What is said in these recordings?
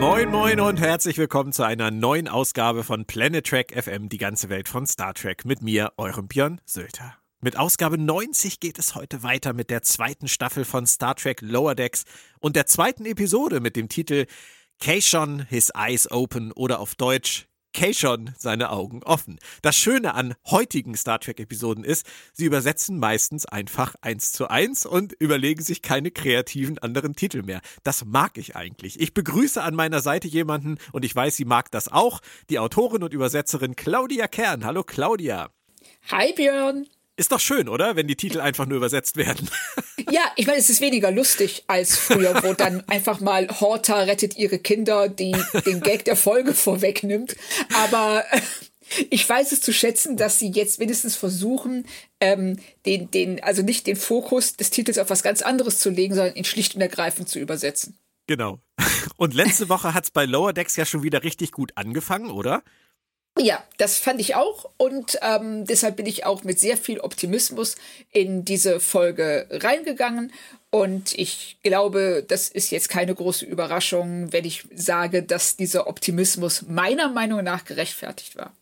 Moin Moin und herzlich willkommen zu einer neuen Ausgabe von Planet Trek FM, die ganze Welt von Star Trek mit mir, eurem Björn Sölter. Mit Ausgabe 90 geht es heute weiter mit der zweiten Staffel von Star Trek Lower Decks und der zweiten Episode mit dem Titel Keishon His Eyes Open oder auf Deutsch Keishon seine Augen offen. Das Schöne an heutigen Star Trek-Episoden ist, sie übersetzen meistens einfach eins zu eins und überlegen sich keine kreativen anderen Titel mehr. Das mag ich eigentlich. Ich begrüße an meiner Seite jemanden und ich weiß, sie mag das auch, die Autorin und Übersetzerin Claudia Kern. Hallo Claudia. Hi Björn. Ist doch schön, oder? Wenn die Titel einfach nur übersetzt werden. Ja, ich meine, es ist weniger lustig als früher, wo dann einfach mal Horta rettet ihre Kinder, die den Gag der Folge vorwegnimmt. Aber äh, ich weiß es zu schätzen, dass sie jetzt wenigstens versuchen, ähm, den, den, also nicht den Fokus des Titels auf was ganz anderes zu legen, sondern ihn schlicht und ergreifend zu übersetzen. Genau. Und letzte Woche hat's bei Lower Decks ja schon wieder richtig gut angefangen, oder? Ja, das fand ich auch und ähm, deshalb bin ich auch mit sehr viel Optimismus in diese Folge reingegangen und ich glaube, das ist jetzt keine große Überraschung, wenn ich sage, dass dieser Optimismus meiner Meinung nach gerechtfertigt war.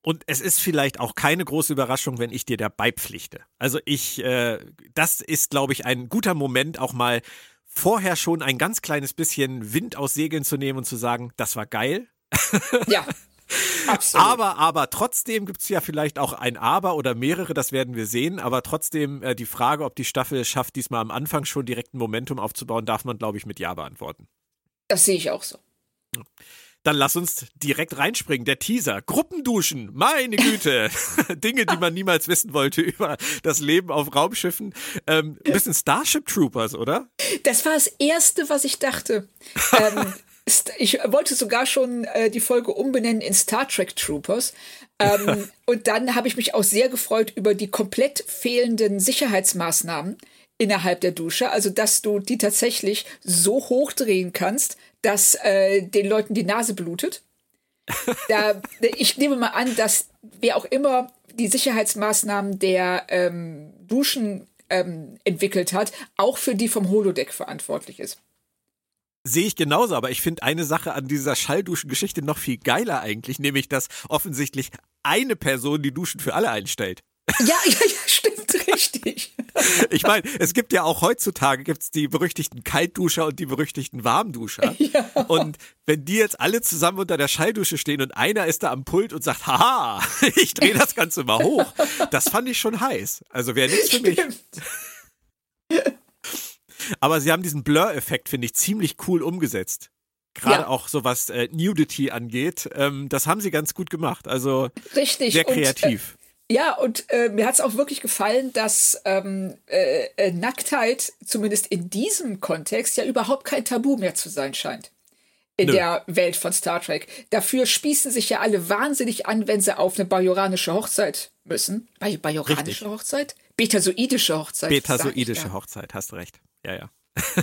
Und es ist vielleicht auch keine große Überraschung, wenn ich dir da beipflichte. Also ich, äh, das ist, glaube ich, ein guter Moment, auch mal vorher schon ein ganz kleines bisschen Wind aus Segeln zu nehmen und zu sagen, das war geil. Ja, Absolut. Aber, aber trotzdem gibt es ja vielleicht auch ein Aber oder mehrere, das werden wir sehen. Aber trotzdem äh, die Frage, ob die Staffel es schafft, diesmal am Anfang schon direkt ein Momentum aufzubauen, darf man, glaube ich, mit Ja beantworten. Das sehe ich auch so. Dann lass uns direkt reinspringen. Der Teaser. Gruppenduschen. Meine Güte. Dinge, die man niemals wissen wollte über das Leben auf Raumschiffen. Ähm, bisschen Starship Troopers, oder? Das war das Erste, was ich dachte. ähm, ich wollte sogar schon äh, die Folge umbenennen in Star Trek Troopers. Ähm, und dann habe ich mich auch sehr gefreut über die komplett fehlenden Sicherheitsmaßnahmen innerhalb der Dusche. Also, dass du die tatsächlich so hochdrehen kannst, dass äh, den Leuten die Nase blutet. Da, ich nehme mal an, dass wer auch immer die Sicherheitsmaßnahmen der ähm, Duschen ähm, entwickelt hat, auch für die vom Holodeck verantwortlich ist. Sehe ich genauso, aber ich finde eine Sache an dieser Schallduschen-Geschichte noch viel geiler eigentlich, nämlich dass offensichtlich eine Person die Duschen für alle einstellt. Ja, ja, ja, stimmt, richtig. Ich meine, es gibt ja auch heutzutage gibt's die berüchtigten Kaltduscher und die berüchtigten Warmduscher. Ja. Und wenn die jetzt alle zusammen unter der Schalldusche stehen und einer ist da am Pult und sagt, haha, ich drehe das Ganze mal hoch, das fand ich schon heiß. Also wäre nichts für mich. Aber sie haben diesen Blur-Effekt, finde ich, ziemlich cool umgesetzt. Gerade ja. auch so was äh, Nudity angeht. Ähm, das haben sie ganz gut gemacht. Also Richtig. sehr kreativ. Und, äh, ja, und äh, mir hat es auch wirklich gefallen, dass ähm, äh, äh, Nacktheit, zumindest in diesem Kontext, ja überhaupt kein Tabu mehr zu sein scheint. In Nö. der Welt von Star Trek. Dafür spießen sich ja alle wahnsinnig an, wenn sie auf eine bajoranische Hochzeit müssen. Bajoranische Richtig. Hochzeit? Betasoidische Hochzeit. Betasoidische Hochzeit, hast recht. Ja, ja.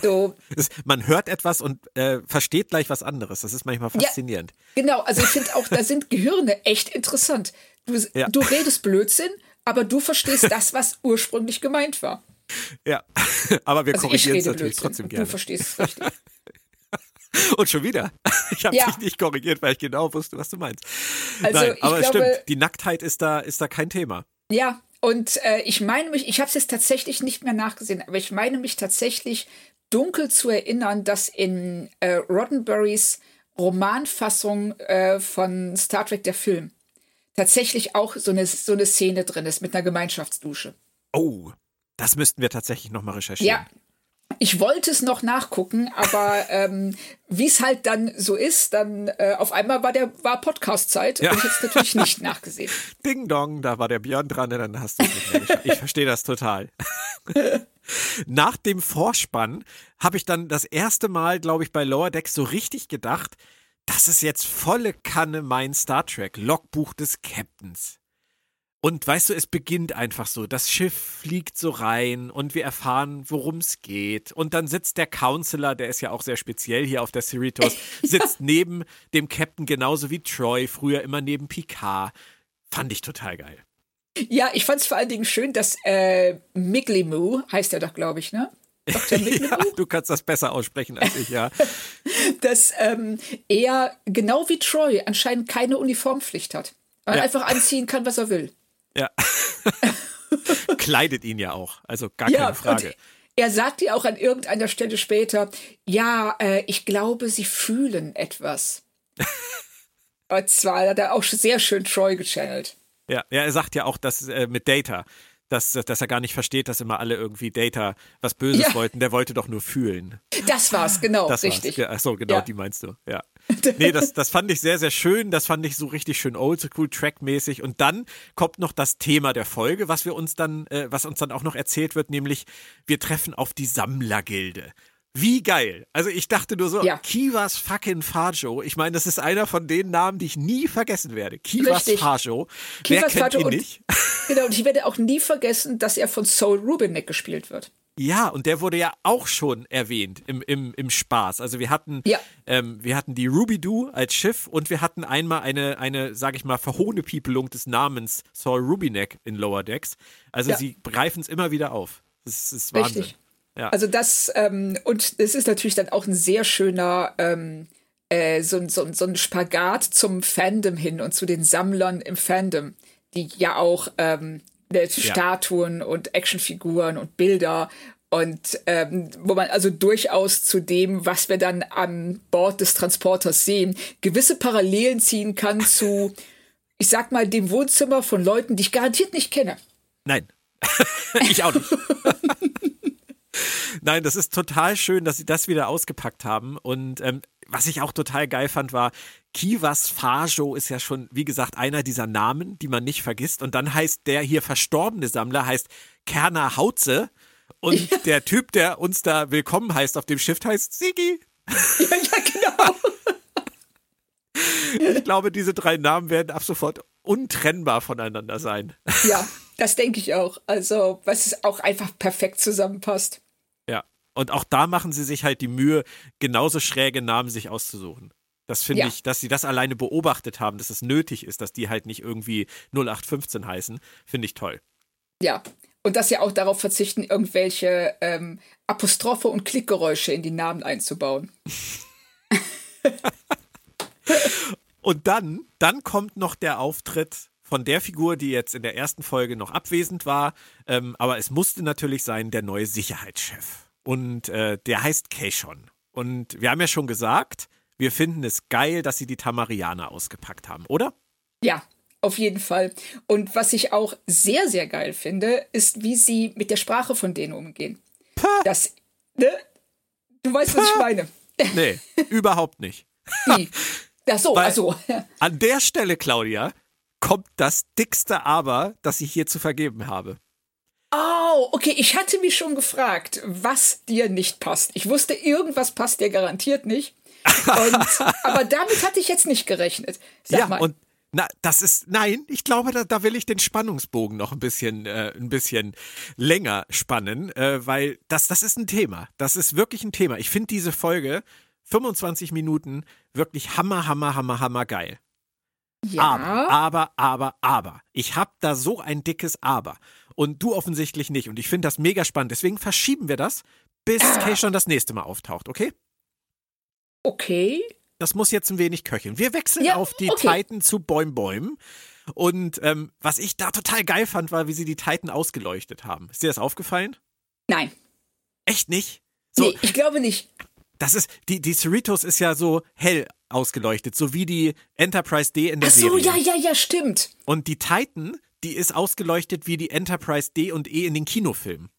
So. Man hört etwas und äh, versteht gleich was anderes. Das ist manchmal faszinierend. Ja, genau, also ich finde auch, da sind Gehirne echt interessant. Du, ja. du redest Blödsinn, aber du verstehst das, was ursprünglich gemeint war. Ja, aber wir also korrigieren es natürlich trotzdem gerne. Du verstehst es richtig. Und schon wieder. Ich habe ja. dich nicht korrigiert, weil ich genau wusste, was du meinst. Also, Nein, aber glaube, stimmt, die Nacktheit ist da, ist da kein Thema. Ja, und äh, ich meine mich, ich habe es jetzt tatsächlich nicht mehr nachgesehen, aber ich meine mich tatsächlich dunkel zu erinnern, dass in äh, Roddenberrys Romanfassung äh, von Star Trek der Film tatsächlich auch so eine, so eine Szene drin ist mit einer Gemeinschaftsdusche. Oh, das müssten wir tatsächlich nochmal recherchieren. Ja, ich wollte es noch nachgucken, aber ähm, wie es halt dann so ist, dann äh, auf einmal war der war Podcast-Zeit ja. und ich habe natürlich nicht nachgesehen. Ding dong, da war der Björn dran, dann hast du. Ich verstehe das total. Nach dem Vorspann habe ich dann das erste Mal, glaube ich, bei Lower Decks so richtig gedacht, das ist jetzt volle Kanne mein Star Trek Logbuch des Captains. Und weißt du, es beginnt einfach so. Das Schiff fliegt so rein und wir erfahren, worum es geht. Und dann sitzt der Counselor, der ist ja auch sehr speziell hier auf der Cerritos, sitzt neben dem Captain genauso wie Troy, früher immer neben Picard. Fand ich total geil. Ja, ich fand es vor allen Dingen schön, dass äh, Miglimoo, heißt er doch, glaube ich, ne? Dr. ja, du kannst das besser aussprechen als ich, ja. dass ähm, er, genau wie Troy, anscheinend keine Uniformpflicht hat. Er ja. einfach anziehen kann, was er will. Ja. Kleidet ihn ja auch, also gar ja, keine Frage. Er sagt dir auch an irgendeiner Stelle später, ja, äh, ich glaube, sie fühlen etwas. Und zwar hat er auch sehr schön Troy gechannelt. Ja, ja, er sagt ja auch, dass äh, mit Data, dass, dass er gar nicht versteht, dass immer alle irgendwie Data was Böses ja. wollten. Der wollte doch nur fühlen. Das war's, genau, das richtig. War's. Achso, genau, ja. die meinst du, ja. Nee, das, das fand ich sehr, sehr schön. Das fand ich so richtig schön oldschool-trackmäßig. Und dann kommt noch das Thema der Folge, was wir uns dann, äh, was uns dann auch noch erzählt wird, nämlich wir treffen auf die Sammlergilde. Wie geil. Also ich dachte nur so, ja. Kivas fucking Fajo. Ich meine, das ist einer von den Namen, die ich nie vergessen werde. Kivas Richtig. Fajo. Wer Kivas kennt Fajo ihn nicht? genau, und ich werde auch nie vergessen, dass er von Soul Rubinek gespielt wird. Ja, und der wurde ja auch schon erwähnt im, im, im Spaß. Also wir hatten, ja. ähm, wir hatten die Ruby Doo als Schiff und wir hatten einmal eine, eine, sag ich mal, Verhohnepiepelung des Namens Saul Rubinek in Lower Decks. Also ja. sie greifen es immer wieder auf. Das ist Wahnsinn. Richtig. Ja. Also das, ähm, und es ist natürlich dann auch ein sehr schöner, ähm, äh, so, so, so ein Spagat zum Fandom hin und zu den Sammlern im Fandom, die ja auch ähm, ja. Statuen und Actionfiguren und Bilder und ähm, wo man also durchaus zu dem, was wir dann an Bord des Transporters sehen, gewisse Parallelen ziehen kann zu, ich sag mal, dem Wohnzimmer von Leuten, die ich garantiert nicht kenne. Nein, ich auch nicht. Nein, das ist total schön, dass sie das wieder ausgepackt haben. Und ähm, was ich auch total geil fand, war, Kivas Fajo ist ja schon, wie gesagt, einer dieser Namen, die man nicht vergisst. Und dann heißt der hier verstorbene Sammler, heißt Kerner Hautze. Und ja. der Typ, der uns da willkommen heißt auf dem Schiff, heißt Sigi. Ja, ja, genau. Ich glaube, diese drei Namen werden ab sofort untrennbar voneinander sein. Ja, das denke ich auch. Also, was es auch einfach perfekt zusammenpasst. Und auch da machen sie sich halt die Mühe, genauso schräge Namen sich auszusuchen. Das finde ja. ich, dass sie das alleine beobachtet haben, dass es nötig ist, dass die halt nicht irgendwie 0815 heißen, finde ich toll. Ja, und dass sie auch darauf verzichten, irgendwelche ähm, Apostrophe und Klickgeräusche in die Namen einzubauen. und dann, dann kommt noch der Auftritt von der Figur, die jetzt in der ersten Folge noch abwesend war, ähm, aber es musste natürlich sein, der neue Sicherheitschef. Und äh, der heißt Keishon. Und wir haben ja schon gesagt, wir finden es geil, dass sie die Tamarianer ausgepackt haben, oder? Ja, auf jeden Fall. Und was ich auch sehr, sehr geil finde, ist, wie sie mit der Sprache von denen umgehen. Puh. Das, ne? Du weißt, was ich meine. Nee, überhaupt nicht. Ach so, also. An der Stelle, Claudia, kommt das dickste Aber, das ich hier zu vergeben habe. Oh, okay. Ich hatte mich schon gefragt, was dir nicht passt. Ich wusste, irgendwas passt dir garantiert nicht. Und, aber damit hatte ich jetzt nicht gerechnet. Sag ja, mal. und na, das ist, nein, ich glaube, da, da will ich den Spannungsbogen noch ein bisschen, äh, ein bisschen länger spannen, äh, weil das, das ist ein Thema. Das ist wirklich ein Thema. Ich finde diese Folge 25 Minuten wirklich hammer, hammer, hammer, hammer geil. Ja. Aber, aber, aber, aber. Ich habe da so ein dickes Aber und du offensichtlich nicht. Und ich finde das mega spannend. Deswegen verschieben wir das, bis ah. Kay schon das nächste Mal auftaucht, okay? Okay. Das muss jetzt ein wenig köcheln. Wir wechseln ja, auf die okay. Titan zu Bäum Bäum. Und ähm, was ich da total geil fand, war, wie sie die Titan ausgeleuchtet haben. Ist dir das aufgefallen? Nein. Echt nicht? So, nee, ich glaube nicht. Das ist, die, die Cerritos ist ja so hell ausgeleuchtet, so wie die Enterprise D in der Ach so, Serie. ja, ja, ja, stimmt. Und die Titan die ist ausgeleuchtet wie die Enterprise D und E in den Kinofilmen.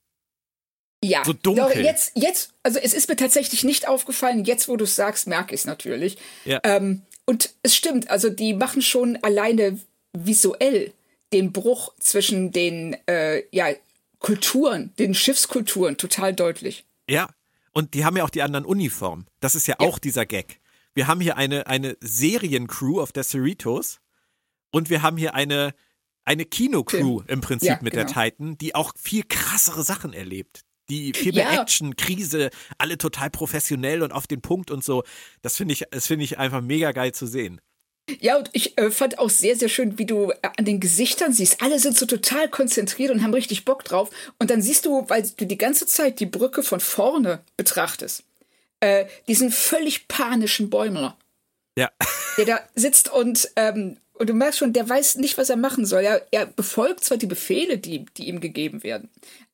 Ja, so dunkel. Jetzt, jetzt, also es ist mir tatsächlich nicht aufgefallen. Jetzt, wo du es sagst, merke ich es natürlich. Ja. Ähm, und es stimmt, also die machen schon alleine visuell den Bruch zwischen den äh, ja, Kulturen, den Schiffskulturen total deutlich. Ja, und die haben ja auch die anderen Uniformen. Das ist ja, ja. auch dieser Gag. Wir haben hier eine, eine Seriencrew auf der Cerritos und wir haben hier eine eine Kinocrew im Prinzip Ja, mit genau. der Titan, die auch viel krassere Sachen erlebt. Die viel Ja. mehr Action, Krise, alle total professionell und auf den Punkt und so. Das finde ich, das finde ich einfach mega geil zu sehen. Ja, und ich äh, fand auch sehr, sehr schön, wie du äh, an den Gesichtern siehst. Alle sind so total konzentriert und haben richtig Bock drauf. Und dann siehst du, weil du die ganze Zeit die Brücke von vorne betrachtest, äh, diesen völlig panischen Bäumler, Ja. der da sitzt und, ähm, und du merkst schon, der weiß nicht, was er machen soll. Er, er befolgt zwar die Befehle, die, die ihm gegeben werden,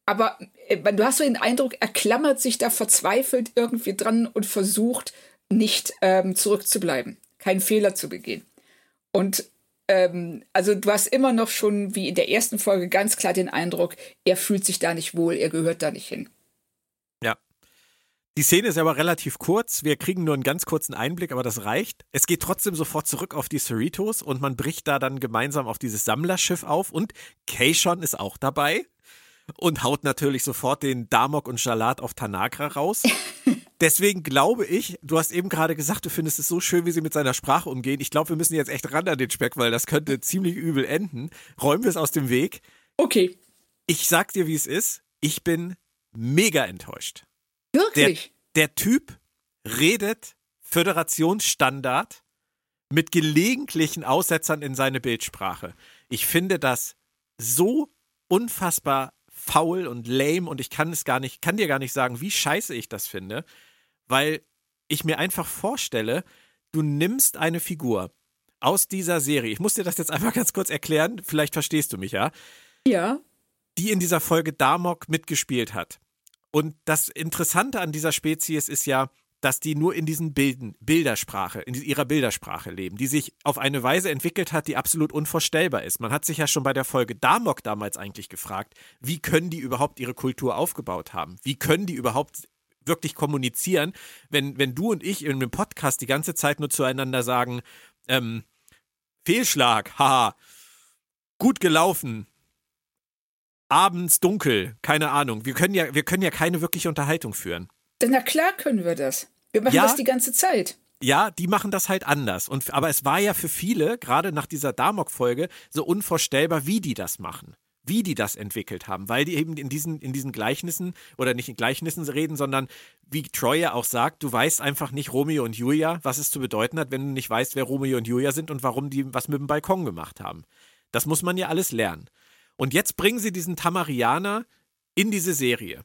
aber äh, du hast so den Eindruck, er klammert sich da verzweifelt irgendwie dran und versucht, nicht ähm, zurückzubleiben, keinen Fehler zu begehen. Und ähm, also du hast immer noch schon, wie in der ersten Folge, ganz klar den Eindruck, er fühlt sich da nicht wohl, er gehört da nicht hin. Ja. Die Szene ist aber relativ kurz. Wir kriegen nur einen ganz kurzen Einblick, aber das reicht. Es geht trotzdem sofort zurück auf die Cerritos und man bricht da dann gemeinsam auf dieses Sammlerschiff auf und Keishon ist auch dabei und haut natürlich sofort den Damok und Jalat auf Tanagra raus. Deswegen glaube ich, du hast eben gerade gesagt, du findest es so schön, wie sie mit seiner Sprache umgehen. Ich glaube, wir müssen jetzt echt ran an den Speck, weil das könnte ziemlich übel enden. Räumen wir es aus dem Weg. Okay, Ich sag dir, wie es ist. Ich bin mega enttäuscht. Der, wirklich. der Typ redet Föderationsstandard mit gelegentlichen Aussetzern in seine Bildsprache. Ich finde das so unfassbar faul und lame und ich kann es gar nicht, kann dir gar nicht sagen, wie scheiße ich das finde, weil ich mir einfach vorstelle, du nimmst eine Figur aus dieser Serie. Ich muss dir das jetzt einfach ganz kurz erklären, vielleicht verstehst du mich ja Ja. die in dieser Folge Damok mitgespielt hat. Und das Interessante an dieser Spezies ist ja, dass die nur in diesen Bilden, Bildersprache, in ihrer Bildersprache leben, die sich auf eine Weise entwickelt hat, die absolut unvorstellbar ist. Man hat sich ja schon bei der Folge Damok damals eigentlich gefragt, wie können die überhaupt ihre Kultur aufgebaut haben? Wie können die überhaupt wirklich kommunizieren, wenn, wenn du und ich in einem Podcast die ganze Zeit nur zueinander sagen, ähm, Fehlschlag, haha, gut gelaufen, abends dunkel, keine Ahnung. Wir können ja, wir können ja keine wirkliche Unterhaltung führen. Denn na klar können wir das. Wir machen Ja. das die ganze Zeit. Ja, die machen das halt anders. Und, aber es war ja für viele, gerade nach dieser Damok-Folge, so unvorstellbar, wie die das machen. Wie die das entwickelt haben, weil die eben in diesen, in diesen Gleichnissen oder nicht in Gleichnissen reden, sondern wie Troy ja auch sagt, du weißt einfach nicht Romeo und Julia, was es zu bedeuten hat, wenn du nicht weißt, wer Romeo und Julia sind und warum die was mit dem Balkon gemacht haben. Das muss man ja alles lernen. Und jetzt bringen sie diesen Tamarianer in diese Serie.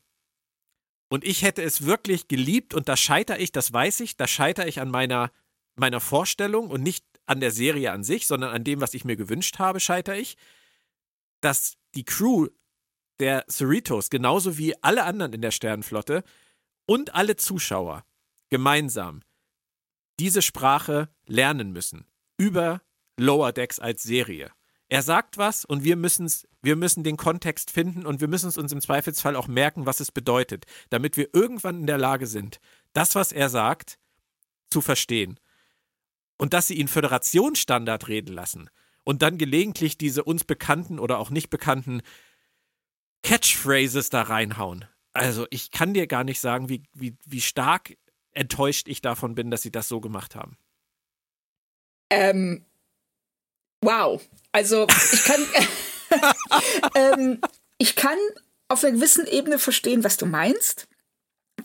Und ich hätte es wirklich geliebt und da scheitere ich, das weiß ich, da scheitere ich an meiner, meiner Vorstellung und nicht an der Serie an sich, sondern an dem, was ich mir gewünscht habe, scheitere ich, dass die Crew der Cerritos, genauso wie alle anderen in der Sternenflotte und alle Zuschauer gemeinsam diese Sprache lernen müssen. Über Lower Decks als Serie. Er sagt was und wir, müssen's, wir müssen den Kontext finden und wir müssen es uns im Zweifelsfall auch merken, was es bedeutet, damit wir irgendwann in der Lage sind, das, was er sagt, zu verstehen. Und dass sie ihn Föderationsstandard reden lassen und dann gelegentlich diese uns bekannten oder auch nicht bekannten Catchphrases da reinhauen. Also ich kann dir gar nicht sagen, wie, wie, wie stark enttäuscht ich davon bin, dass sie das so gemacht haben. Ähm, wow. Also ich kann, ähm, ich kann auf einer gewissen Ebene verstehen, was du meinst.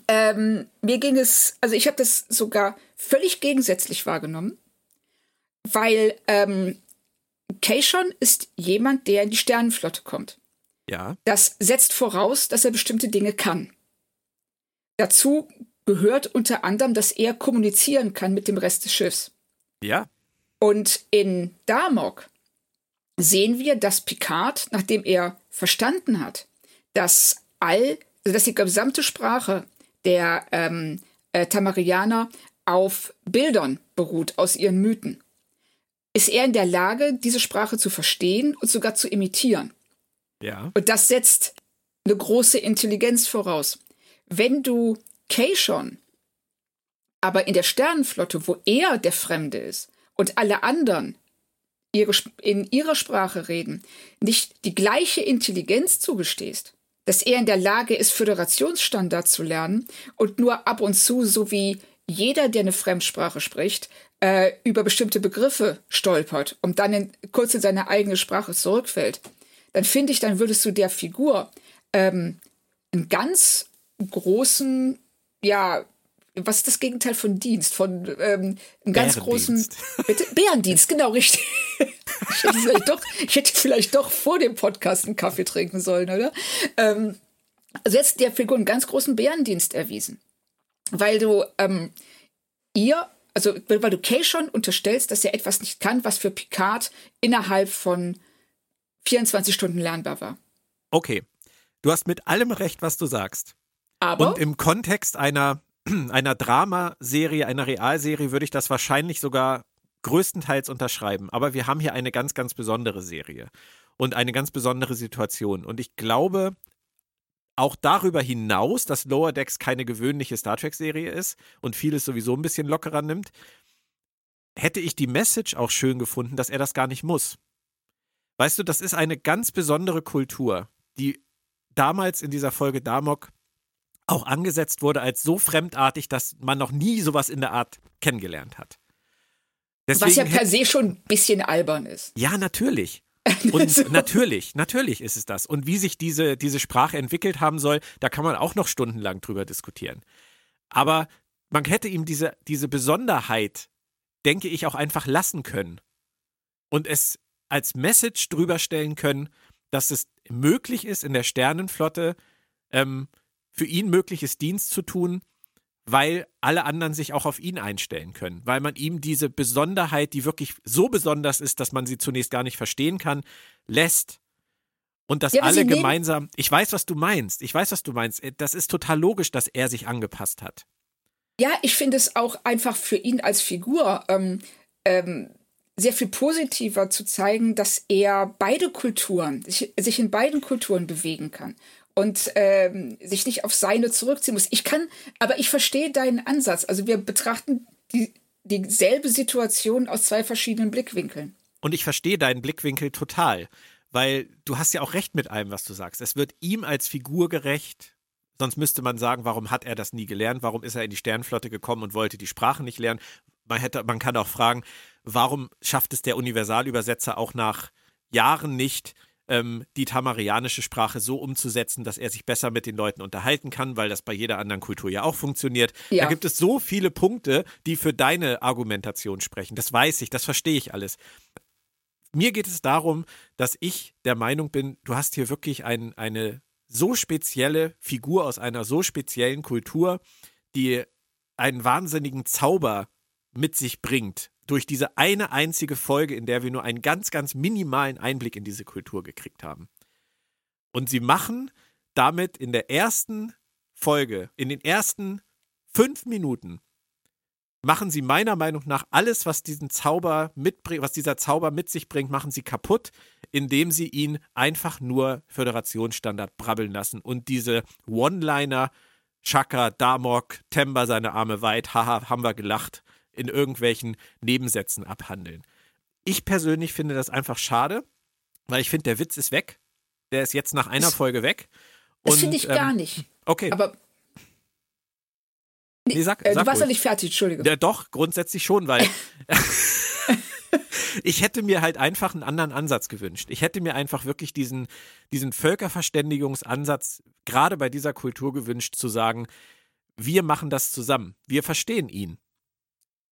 Ähm, mir ging es, also ich habe das sogar völlig gegensätzlich wahrgenommen, weil ähm, Keishon ist jemand, der in die Sternenflotte kommt. Ja, Das setzt voraus, dass er bestimmte Dinge kann. Dazu gehört unter anderem, dass er kommunizieren kann mit dem Rest des Schiffs. ja, Und in Damok sehen wir, dass Picard, nachdem er verstanden hat, dass all, also dass die gesamte Sprache der ähm, äh, Tamarianer auf Bildern beruht aus ihren Mythen, ist er in der Lage, diese Sprache zu verstehen und sogar zu imitieren. ja, Und das setzt eine große Intelligenz voraus. Wenn du Keishon aber in der Sternenflotte, wo er der Fremde ist und alle anderen ihre, in ihrer Sprache reden, nicht die gleiche Intelligenz zugestehst, dass er in der Lage ist, Föderationsstandard zu lernen und nur ab und zu, so wie jeder, der eine Fremdsprache spricht, äh, über bestimmte Begriffe stolpert und dann in, kurz in seine eigene Sprache zurückfällt, dann finde ich, dann würdest du der Figur ähm, einen ganz großen, ja, was ist das Gegenteil von Dienst? Von ähm, einem ganz großen bitte? Bärendienst, genau richtig. ich, hätte vielleicht doch, ich hätte vielleicht doch vor dem Podcast einen Kaffee trinken sollen, oder? Ähm, also jetzt der Figur einen ganz großen Bärendienst erwiesen. Weil du ähm, ihr, also weil du Kay schon unterstellst, dass er etwas nicht kann, was für Picard innerhalb von 24 Stunden lernbar war. Okay. Du hast mit allem recht, was du sagst. Aber. Und im Kontext einer, einer Dramaserie, einer Realserie würde ich das wahrscheinlich sogar größtenteils unterschreiben. Aber wir haben hier eine ganz, ganz besondere Serie und eine ganz besondere Situation. Und ich glaube, auch darüber hinaus, dass Lower Decks keine gewöhnliche Star Trek-Serie ist und vieles sowieso ein bisschen lockerer nimmt, hätte ich die Message auch schön gefunden, dass er das gar nicht muss. Weißt du, das ist eine ganz besondere Kultur, die damals in dieser Folge Damok auch angesetzt wurde als so fremdartig, dass man noch nie sowas in der Art kennengelernt hat. Deswegen Was ja per se schon ein bisschen albern ist. Ja, natürlich. Und natürlich, natürlich ist es das. Und wie sich diese, diese Sprache entwickelt haben soll, da kann man auch noch stundenlang drüber diskutieren. Aber man hätte ihm diese, diese Besonderheit, denke ich, auch einfach lassen können. Und es als Message drüber stellen können, dass es möglich ist, in der Sternenflotte ähm, für ihn mögliches Dienst zu tun, weil alle anderen sich auch auf ihn einstellen können, weil man ihm diese Besonderheit, die wirklich so besonders ist, dass man sie zunächst gar nicht verstehen kann, lässt. Und dass ja, alle gemeinsam, ich weiß, was du meinst, ich weiß, was du meinst, äh, das ist total logisch, dass er sich angepasst hat. Ja, ich finde es auch einfach für ihn als Figur ähm, ähm, sehr viel positiver zu zeigen, dass er beide Kulturen, sich, sich in beiden Kulturen bewegen kann und ähm, sich nicht auf seine zurückziehen muss. Ich kann, aber ich verstehe deinen Ansatz. Also wir betrachten die, dieselbe Situation aus zwei verschiedenen Blickwinkeln. Und ich verstehe deinen Blickwinkel total, weil du hast ja auch recht mit allem, was du sagst. Es wird ihm als Figur gerecht. Sonst müsste man sagen, warum hat er das nie gelernt? Warum ist er in die Sternflotte gekommen und wollte die Sprache nicht lernen? Man, hätte, man kann auch fragen, warum schafft es der Universalübersetzer auch nach Jahren nicht, ähm, die tamarianische Sprache so umzusetzen, dass er sich besser mit den Leuten unterhalten kann, weil das bei jeder anderen Kultur ja auch funktioniert. Ja. Da gibt es so viele Punkte, die für deine Argumentation sprechen. Das weiß ich, das verstehe ich alles. Mir geht es darum, dass ich der Meinung bin, du hast hier wirklich ein, eine so spezielle Figur aus einer so speziellen Kultur, die einen wahnsinnigen Zauber mit sich bringt durch diese eine einzige Folge, in der wir nur einen ganz, ganz minimalen Einblick in diese Kultur gekriegt haben. Und sie machen damit in der ersten Folge, in den ersten fünf Minuten, machen sie meiner Meinung nach alles, was diesen Zauber mitbringt, was dieser Zauber mit sich bringt, machen sie kaputt, indem sie ihn einfach nur Föderationsstandard brabbeln lassen und diese One-Liner, Chaka, Damok, Temba seine Arme weit, haha, haben wir gelacht, in irgendwelchen Nebensätzen abhandeln. Ich persönlich finde das einfach schade, weil ich finde, der Witz ist weg. Der ist jetzt nach einer das, Folge weg. Und, das finde ich ähm, gar nicht. Okay. Aber Nee, sag, äh, du warst ja nicht fertig, Entschuldigung. Ja, doch, grundsätzlich schon, weil ich hätte mir halt einfach einen anderen Ansatz gewünscht. Ich hätte mir einfach wirklich diesen, diesen Völkerverständigungsansatz gerade bei dieser Kultur gewünscht, zu sagen, wir machen das zusammen. Wir verstehen ihn.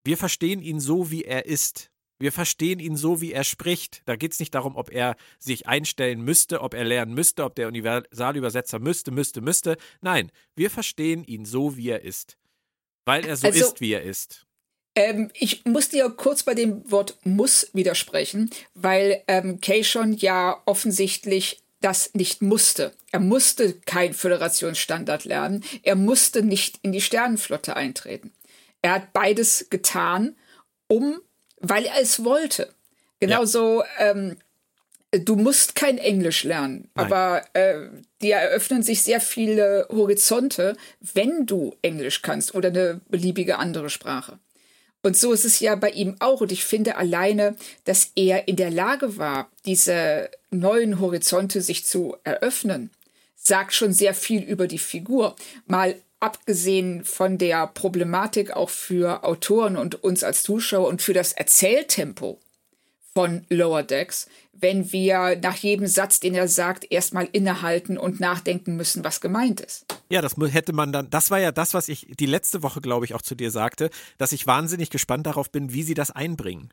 Wir verstehen ihn so, wie er ist. Wir verstehen ihn so, wie er spricht. Da geht es nicht darum, ob er sich einstellen müsste, ob er lernen müsste, ob der Universalübersetzer müsste, müsste, müsste. Nein, wir verstehen ihn so, wie er ist. Weil er so also, ist, wie er ist. Ähm, ich muss dir kurz bei dem Wort muss widersprechen, weil ähm, Keishon ja offensichtlich das nicht musste. Er musste kein Föderationsstandard lernen. Er musste nicht in die Sternenflotte eintreten. Er hat beides getan, um, weil er es wollte. Genauso, ja. ähm, du musst kein Englisch lernen, Nein. aber äh, dir eröffnen sich sehr viele Horizonte, wenn du Englisch kannst oder eine beliebige andere Sprache. Und so ist es ja bei ihm auch. Und ich finde alleine, dass er in der Lage war, diese neuen Horizonte sich zu eröffnen, sagt schon sehr viel über die Figur. Mal abgesehen von der Problematik auch für Autoren und uns als Zuschauer und für das Erzähltempo von Lower Decks, wenn wir nach jedem Satz, den er sagt, erstmal innehalten und nachdenken müssen, was gemeint ist. Ja, das hätte man dann, das war ja das, was ich die letzte Woche, glaube ich, auch zu dir sagte, dass ich wahnsinnig gespannt darauf bin, wie sie das einbringen.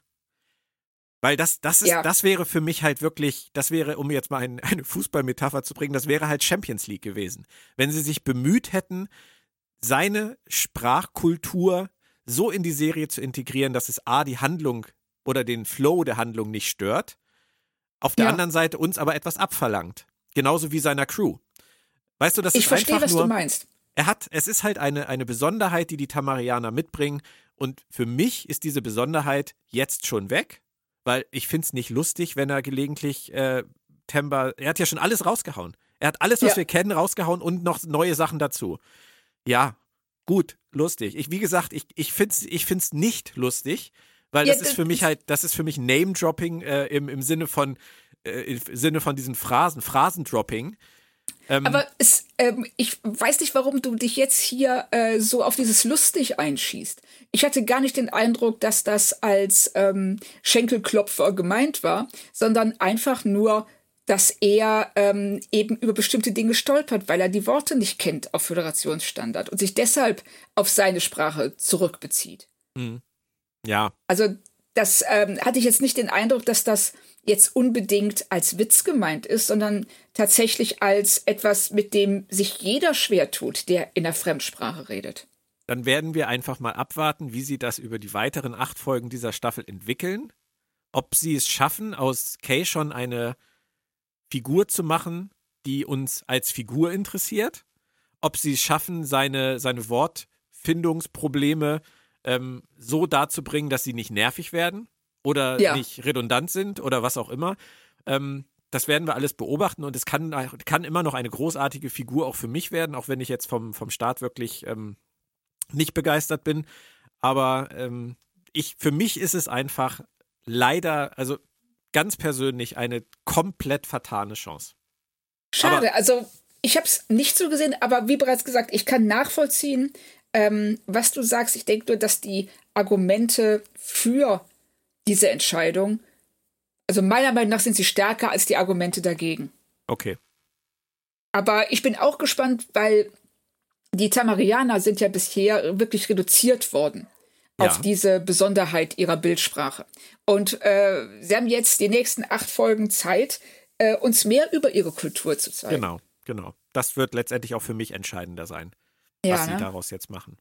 Weil das, das ist, ja. das wäre für mich halt wirklich, das wäre, um jetzt mal ein, eine Fußballmetapher zu bringen, das wäre halt Champions League gewesen. Wenn sie sich bemüht hätten, seine Sprachkultur so in die Serie zu integrieren, dass es A, die Handlung oder den Flow der Handlung nicht stört, auf der ja. anderen Seite uns aber etwas abverlangt. Genauso wie seiner Crew. Weißt du, das ich ist verstehe, einfach was nur, du meinst. Er hat, es ist halt eine, eine Besonderheit, die die Tamarianer mitbringen. Und für mich ist diese Besonderheit jetzt schon weg weil ich finde es nicht lustig, wenn er gelegentlich äh, Temba, er hat ja schon alles rausgehauen. Er hat alles, was ja. wir kennen, rausgehauen und noch neue Sachen dazu. Ja, gut, lustig. Ich, wie gesagt, ich, ich finde es ich find's nicht lustig, weil ja, das ist für mich halt, das ist für mich Name-Dropping äh, im, im Sinne von, äh, im Sinne von diesen Phrasen, Phrasendropping. Ähm, Aber es, ähm, ich weiß nicht, warum du dich jetzt hier äh, so auf dieses lustig einschießt. Ich hatte gar nicht den Eindruck, dass das als ähm, Schenkelklopfer gemeint war, sondern einfach nur, dass er ähm, eben über bestimmte Dinge stolpert, weil er die Worte nicht kennt auf Föderationsstandard und sich deshalb auf seine Sprache zurückbezieht. Mhm. Ja. Also das ähm, hatte ich jetzt nicht den Eindruck, dass das jetzt unbedingt als Witz gemeint ist, sondern tatsächlich als etwas, mit dem sich jeder schwer tut, der in der Fremdsprache redet. Dann werden wir einfach mal abwarten, wie sie das über die weiteren acht Folgen dieser Staffel entwickeln. Ob sie es schaffen, aus Kay schon eine Figur zu machen, die uns als Figur interessiert. Ob sie es schaffen, seine, seine Wortfindungsprobleme ähm, so darzubringen, dass sie nicht nervig werden oder ja. nicht redundant sind oder was auch immer. Ähm, das werden wir alles beobachten und es kann, kann immer noch eine großartige Figur auch für mich werden, auch wenn ich jetzt vom, vom Start wirklich ähm, nicht begeistert bin. Aber ähm, ich, für mich ist es einfach leider, also ganz persönlich, eine komplett vertane Chance. Schade, aber, also ich habe es nicht so gesehen, aber wie bereits gesagt, ich kann nachvollziehen, ähm, was du sagst. Ich denke nur, dass die Argumente für diese Entscheidung, also meiner Meinung nach sind sie stärker als die Argumente dagegen. Okay. Aber ich bin auch gespannt, weil die Tamarianer sind ja bisher wirklich reduziert worden ja. auf diese Besonderheit ihrer Bildsprache. Und äh, sie haben jetzt die nächsten acht Folgen Zeit, äh, uns mehr über ihre Kultur zu zeigen. Genau, genau. Das wird letztendlich auch für mich entscheidender sein, ja, was ne? sie daraus jetzt machen.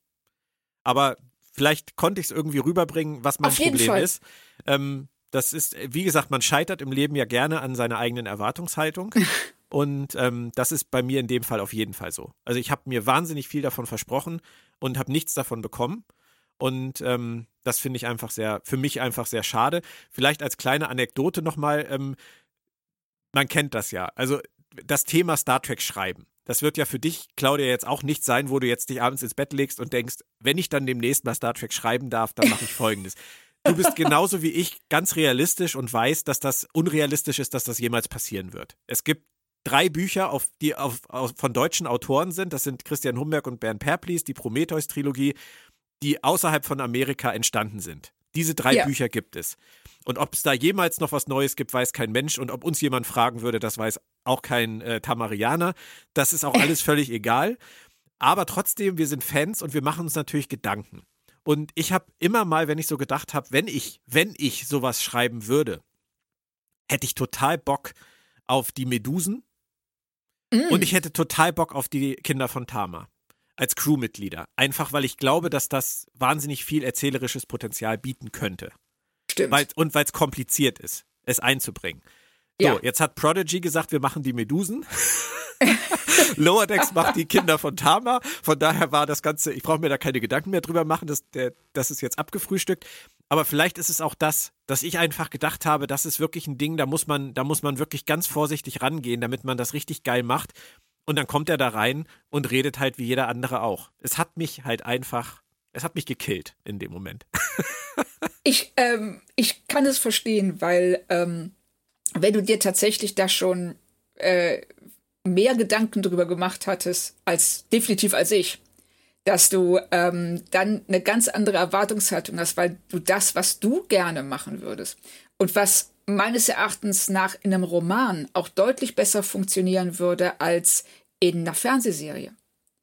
Aber vielleicht konnte ich es irgendwie rüberbringen, was mein Auf Problem ist. Ähm, das ist, wie gesagt, man scheitert im Leben ja gerne an seiner eigenen Erwartungshaltung. Und ähm, das ist bei mir in dem Fall auf jeden Fall so. Also ich habe mir wahnsinnig viel davon versprochen und habe nichts davon bekommen. Und ähm, das finde ich einfach sehr, für mich einfach sehr schade. Vielleicht als kleine Anekdote nochmal, ähm, man kennt das ja. Also das Thema Star Trek schreiben. Das wird ja für dich, Claudia, jetzt auch nicht sein, wo du jetzt dich abends ins Bett legst und denkst, wenn ich dann demnächst mal Star Trek schreiben darf, dann mache ich folgendes. Du bist genauso wie ich ganz realistisch und weißt, dass das unrealistisch ist, dass das jemals passieren wird. Es gibt drei Bücher, auf, die auf, auf, von deutschen Autoren sind. Das sind Christian Humberg und Bernd Perplis, die Prometheus-Trilogie, die außerhalb von Amerika entstanden sind. Diese drei ja. Bücher gibt es. Und ob es da jemals noch was Neues gibt, weiß kein Mensch. Und ob uns jemand fragen würde, das weiß auch kein äh, Tamarianer. Das ist auch alles völlig egal. Aber trotzdem, wir sind Fans und wir machen uns natürlich Gedanken. Und ich habe immer mal, wenn ich so gedacht habe, wenn ich, wenn ich sowas schreiben würde, hätte ich total Bock auf die Medusen. Mm. Und ich hätte total Bock auf die Kinder von Tama als Crewmitglieder. Einfach weil ich glaube, dass das wahnsinnig viel erzählerisches Potenzial bieten könnte. Stimmt. Weil, und weil es kompliziert ist, es einzubringen. So, ja. jetzt hat Prodigy gesagt, wir machen die Medusen. Lower Decks macht die Kinder von Tama. Von daher war das Ganze, ich brauche mir da keine Gedanken mehr drüber machen, das, der, das ist jetzt abgefrühstückt. Aber vielleicht ist es auch das, dass ich einfach gedacht habe, das ist wirklich ein Ding, da muss man, da muss man wirklich ganz vorsichtig rangehen, damit man das richtig geil macht. Und dann kommt er da rein und redet halt wie jeder andere auch. Es hat mich halt einfach, es hat mich gekillt in dem Moment. ich, ähm, ich kann es verstehen, weil ähm, wenn du dir tatsächlich da schon äh, mehr Gedanken drüber gemacht hattest, als definitiv als ich, dass du ähm, dann eine ganz andere Erwartungshaltung hast, weil du das, was du gerne machen würdest und was meines Erachtens nach in einem Roman auch deutlich besser funktionieren würde als in einer Fernsehserie.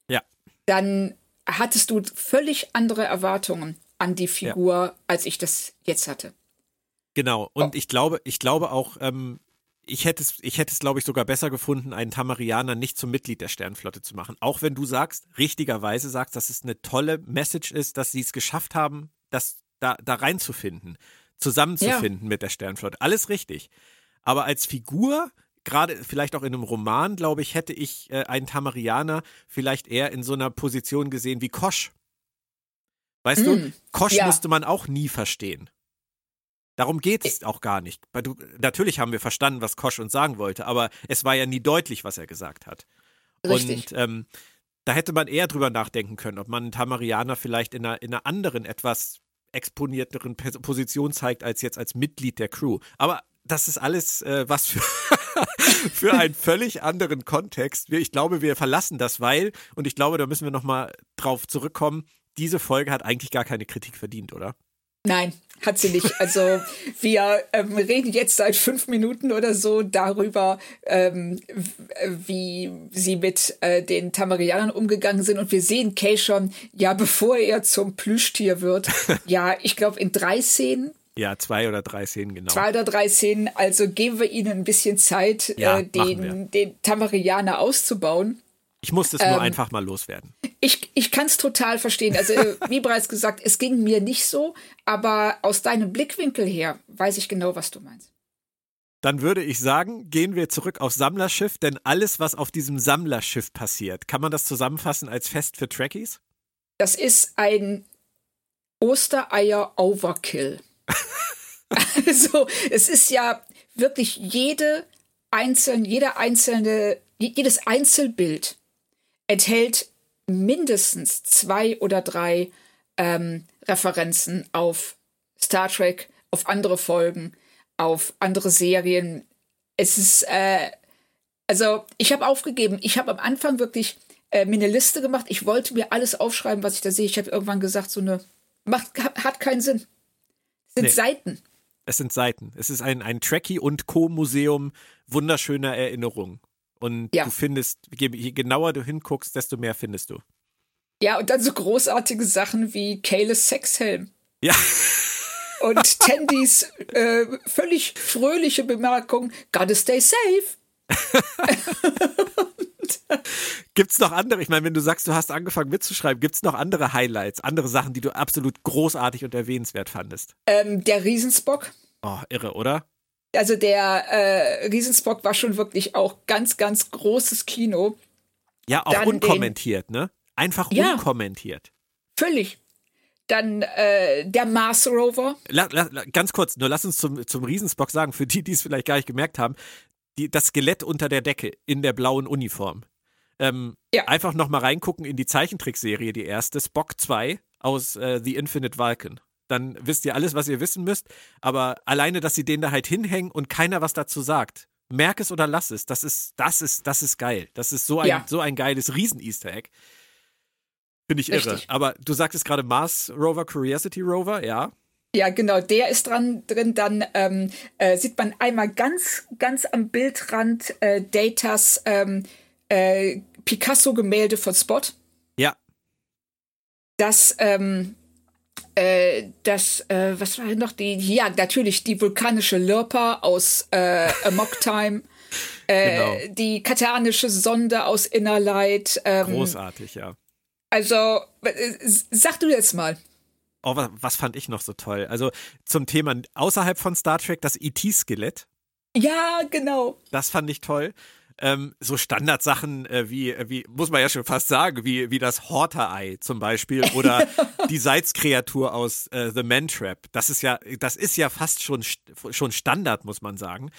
Ja. Dann hattest du völlig andere Erwartungen an die Figur, ja. als ich das jetzt hatte. Genau. Und oh. ich glaube, ich glaube auch, ähm, ich hätte es, ich hätte es, glaube ich, sogar besser gefunden, einen Tamarianer nicht zum Mitglied der Sternflotte zu machen. Auch wenn du sagst, richtigerweise sagst, dass es eine tolle Message ist, dass sie es geschafft haben, das da, da reinzufinden, zusammenzufinden ja. mit der Sternflotte. Alles richtig. Aber als Figur, gerade vielleicht auch in einem Roman, glaube ich, hätte ich äh, einen Tamarianer vielleicht eher in so einer Position gesehen wie Kosch. Weißt mm, du, Kosch ja. musste man auch nie verstehen. Darum geht es auch gar nicht. Du, natürlich haben wir verstanden, was Kosch uns sagen wollte, aber es war ja nie deutlich, was er gesagt hat. Richtig. Und ähm, da hätte man eher drüber nachdenken können, ob man Tamarianer vielleicht in einer, in einer anderen, etwas exponierteren Position zeigt, als jetzt als Mitglied der Crew. Aber das ist alles äh, was für, für einen völlig anderen Kontext. Ich glaube, wir verlassen das, weil, und ich glaube, da müssen wir nochmal drauf zurückkommen, diese Folge hat eigentlich gar keine Kritik verdient, oder? Nein, hat sie nicht. Also wir ähm, reden jetzt seit fünf Minuten oder so darüber, ähm, wie sie mit äh, den Tamarianern umgegangen sind. Und wir sehen Kay schon, ja, bevor er zum Plüschtier wird, ja, ich glaube in drei Szenen. Ja, zwei oder drei Szenen, genau. Zwei oder drei Szenen. Also geben wir ihnen ein bisschen Zeit, ja, äh, den, den Tamarianer auszubauen. Ich muss das ähm, nur einfach mal loswerden. Ich, ich kann es total verstehen. Also, äh, wie bereits gesagt, es ging mir nicht so, aber aus deinem Blickwinkel her weiß ich genau, was du meinst. Dann würde ich sagen, gehen wir zurück aufs Sammlerschiff, denn alles, was auf diesem Sammlerschiff passiert, kann man das zusammenfassen als Fest für Trekkies? Das ist ein Ostereier-Overkill. also, es ist ja wirklich jede einzelne, jeder einzelne, jedes Einzelbild enthält mindestens zwei oder drei ähm, Referenzen auf Star Trek, auf andere Folgen, auf andere Serien. Es ist, äh, also ich habe aufgegeben. Ich habe am Anfang wirklich äh, mir eine Liste gemacht. Ich wollte mir alles aufschreiben, was ich da sehe. Ich habe irgendwann gesagt, so eine macht hat keinen Sinn. Es sind nee. Seiten. Es sind Seiten. Es ist ein, ein Trekkie und Co-Museum wunderschöner Erinnerungen. Und ja. du findest, je, je genauer du hinguckst, desto mehr findest du. Ja, und dann so großartige Sachen wie Kayles Sexhelm. Ja. Und Tandys äh, völlig fröhliche Bemerkung, gotta stay safe. Gibt es noch andere? Ich meine, wenn du sagst, du hast angefangen mitzuschreiben, gibt es noch andere Highlights, andere Sachen, die du absolut großartig und erwähnenswert fandest? Ähm, der Riesenspock. Oh, irre, oder? Also der äh, Riesenspock war schon wirklich auch ganz, ganz großes Kino. Ja, auch Dann unkommentiert, den, ne? Einfach ja, unkommentiert. Völlig. Dann äh, der Mars Rover. La, la, ganz kurz, nur lass uns zum, zum Riesenspock sagen, für die, die es vielleicht gar nicht gemerkt haben, die, das Skelett unter der Decke in der blauen Uniform. Ähm, ja. Einfach nochmal reingucken in die Zeichentrickserie, die erste, Spock 2 aus äh, The Infinite Vulcan dann wisst ihr alles, was ihr wissen müsst. Aber alleine, dass sie den da halt hinhängen und keiner was dazu sagt. Merk es oder lass es. Das ist, das ist, das ist geil. Das ist so ein, ja. so ein geiles Riesen-Easter Egg. Finde ich irre. Richtig. Aber du sagtest gerade Mars Rover, Curiosity Rover, ja? Ja, genau, der ist dran drin. Dann ähm, äh, sieht man einmal ganz, ganz am Bildrand äh, Datas ähm, äh, Picasso-Gemälde von Spot. Ja. Das, ähm, äh, das, äh, was war noch die, ja, natürlich die vulkanische Lirpa aus äh, Amok Time. Äh, genau. Die katanische Sonde aus Innerlight. Ähm, Großartig, ja. Also, äh, sag du jetzt mal. Oh, was, was fand ich noch so toll? Also zum Thema außerhalb von Star Trek das ET-Skelett. Ja, genau. Das fand ich toll ähm, so Standardsachen äh, wie, äh, wie, muss man ja schon fast sagen, wie, wie das Horter-Ei zum Beispiel oder die Salzkreatur aus äh, The Man Trap. Das ist ja, das ist ja fast schon, schon Standard, muss man sagen.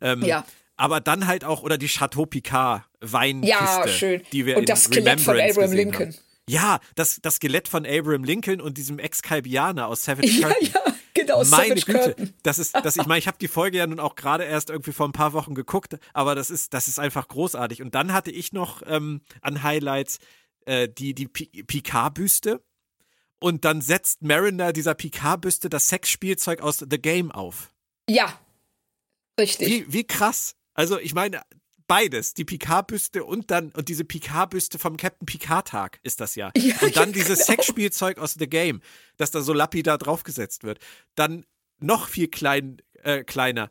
Ähm, ja. Aber dann halt auch, oder die Chateau Picard Weinkiste, ja, schön. die wir Und das Skelett von Abraham Lincoln. Haben. Ja, das, das Skelett von Abraham Lincoln und diesem Excalbianer aus Savage ja, Curtain. Ja. Genau, Meine Güte, Curtain. das ist, das, ich meine, ich habe die Folge ja nun auch gerade erst irgendwie vor ein paar Wochen geguckt, aber das ist, das ist einfach großartig. Und dann hatte ich noch ähm, an Highlights äh, die, die Picard-Büste und dann setzt Mariner dieser Picard-Büste das Sexspielzeug aus The Game auf. Ja, richtig. Wie, wie krass. Also ich meine, beides, die Picard-Büste und dann und diese Picard-Büste vom Captain Picard-Tag ist das ja. ja und dann ja, dieses genau. Sexspielzeug aus The Game, das da so lapidar draufgesetzt wird. Dann noch viel klein, äh, kleiner.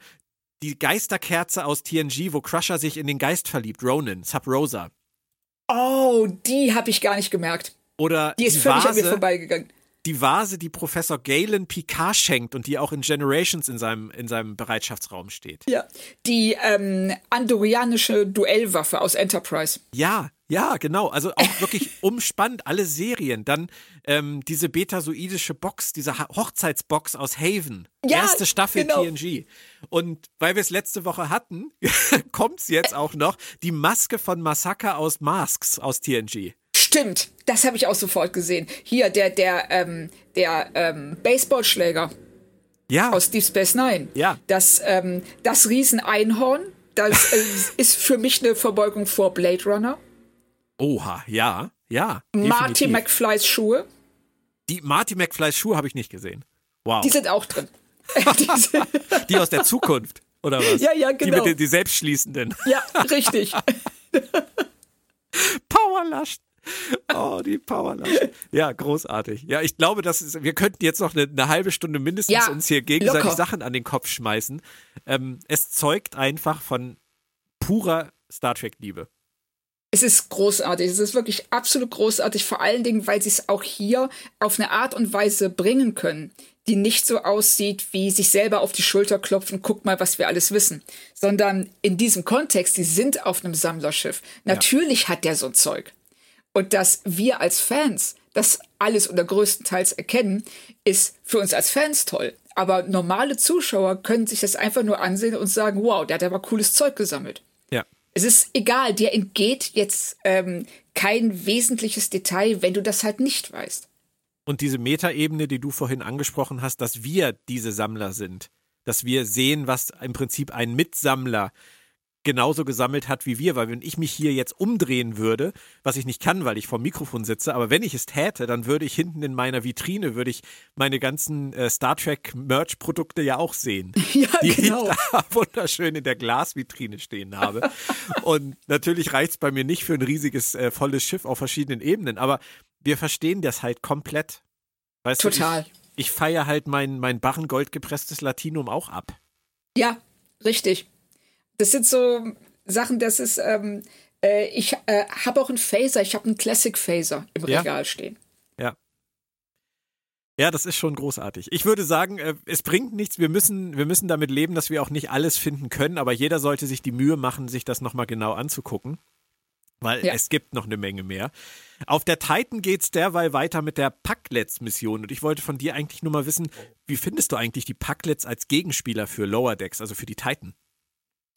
Die Geisterkerze aus TNG, wo Crusher sich in den Geist verliebt, Ronan, Sub Rosa. Oh, die habe ich gar nicht gemerkt. Oder die ist die völlig Vase, an mir vorbeigegangen. Die Vase, die Professor Galen Picard schenkt und die auch in Generations in seinem, in seinem Bereitschaftsraum steht. Ja. Die ähm, andorianische Duellwaffe aus Enterprise. Ja, ja, genau. Also auch wirklich umspannt, alle Serien. Dann ähm, diese betasoidische Box, diese Hochzeitsbox aus Haven. Ja, Erste Staffel genau. TNG. Und weil wir es letzte Woche hatten, kommt es jetzt auch noch die Maske von Masaka aus Masks aus TNG. Stimmt, das habe ich auch sofort gesehen. Hier, der, der, ähm, der ähm, Baseballschläger. Ja. Aus Deep Space Nine. Ja. Das, ähm, das Rieseneinhorn, das äh, ist für mich eine Verbeugung vor Blade Runner. Oha, ja, ja. Marty McFlys Schuhe. Die Marty McFlys Schuhe habe ich nicht gesehen. Wow. Die sind auch drin. die aus der Zukunft, oder was? Ja, ja, genau. Die mit den die selbstschließenden. Ja, richtig. Powerlaschen. Oh, die Powerlasche. Ja, großartig. Ja, ich glaube, das ist, wir könnten jetzt noch eine, eine halbe Stunde mindestens ja, uns hier gegenseitig locker. Sachen an den Kopf schmeißen. Ähm, es zeugt einfach von purer Star Trek-Liebe. Es ist großartig. Es ist wirklich absolut großartig, vor allen Dingen, weil sie es auch hier auf eine Art und Weise bringen können, die nicht so aussieht, wie sich selber auf die Schulter klopfen, guck mal, was wir alles wissen, sondern in diesem Kontext, die sind auf einem Sammlerschiff. Natürlich ja. hat der so ein Zeug. Und dass wir als Fans das alles oder größtenteils erkennen, ist für uns als Fans toll. Aber normale Zuschauer können sich das einfach nur ansehen und sagen, wow, der hat aber cooles Zeug gesammelt. Ja. Es ist egal, dir entgeht jetzt ähm, kein wesentliches Detail, wenn du das halt nicht weißt. Und diese Metaebene, die du vorhin angesprochen hast, dass wir diese Sammler sind, dass wir sehen, was im Prinzip ein Mitsammler genauso gesammelt hat wie wir, weil wenn ich mich hier jetzt umdrehen würde, was ich nicht kann, weil ich vor dem Mikrofon sitze, aber wenn ich es täte, dann würde ich hinten in meiner Vitrine, würde ich meine ganzen äh, Star Trek Merch Produkte ja auch sehen, ja, die genau. ich da wunderschön in der Glasvitrine stehen habe. Und natürlich reicht es bei mir nicht für ein riesiges, äh, volles Schiff auf verschiedenen Ebenen, aber wir verstehen das halt komplett. Weißt Total. Du, ich, ich feiere halt mein, mein Barrengold gepresstes Latinum auch ab. Ja, richtig. Das sind so Sachen, das ist, ähm, äh, ich äh, habe auch einen Phaser, ich habe einen Classic Phaser im Regal ja. stehen. Ja. Ja, das ist schon großartig. Ich würde sagen, äh, es bringt nichts. Wir müssen, wir müssen damit leben, dass wir auch nicht alles finden können, aber jeder sollte sich die Mühe machen, sich das nochmal genau anzugucken. Weil ja. es gibt noch eine Menge mehr. Auf der Titan geht es derweil weiter mit der Packlets-Mission. Und ich wollte von dir eigentlich nur mal wissen, wie findest du eigentlich die Packlets als Gegenspieler für Lower Decks, also für die Titan?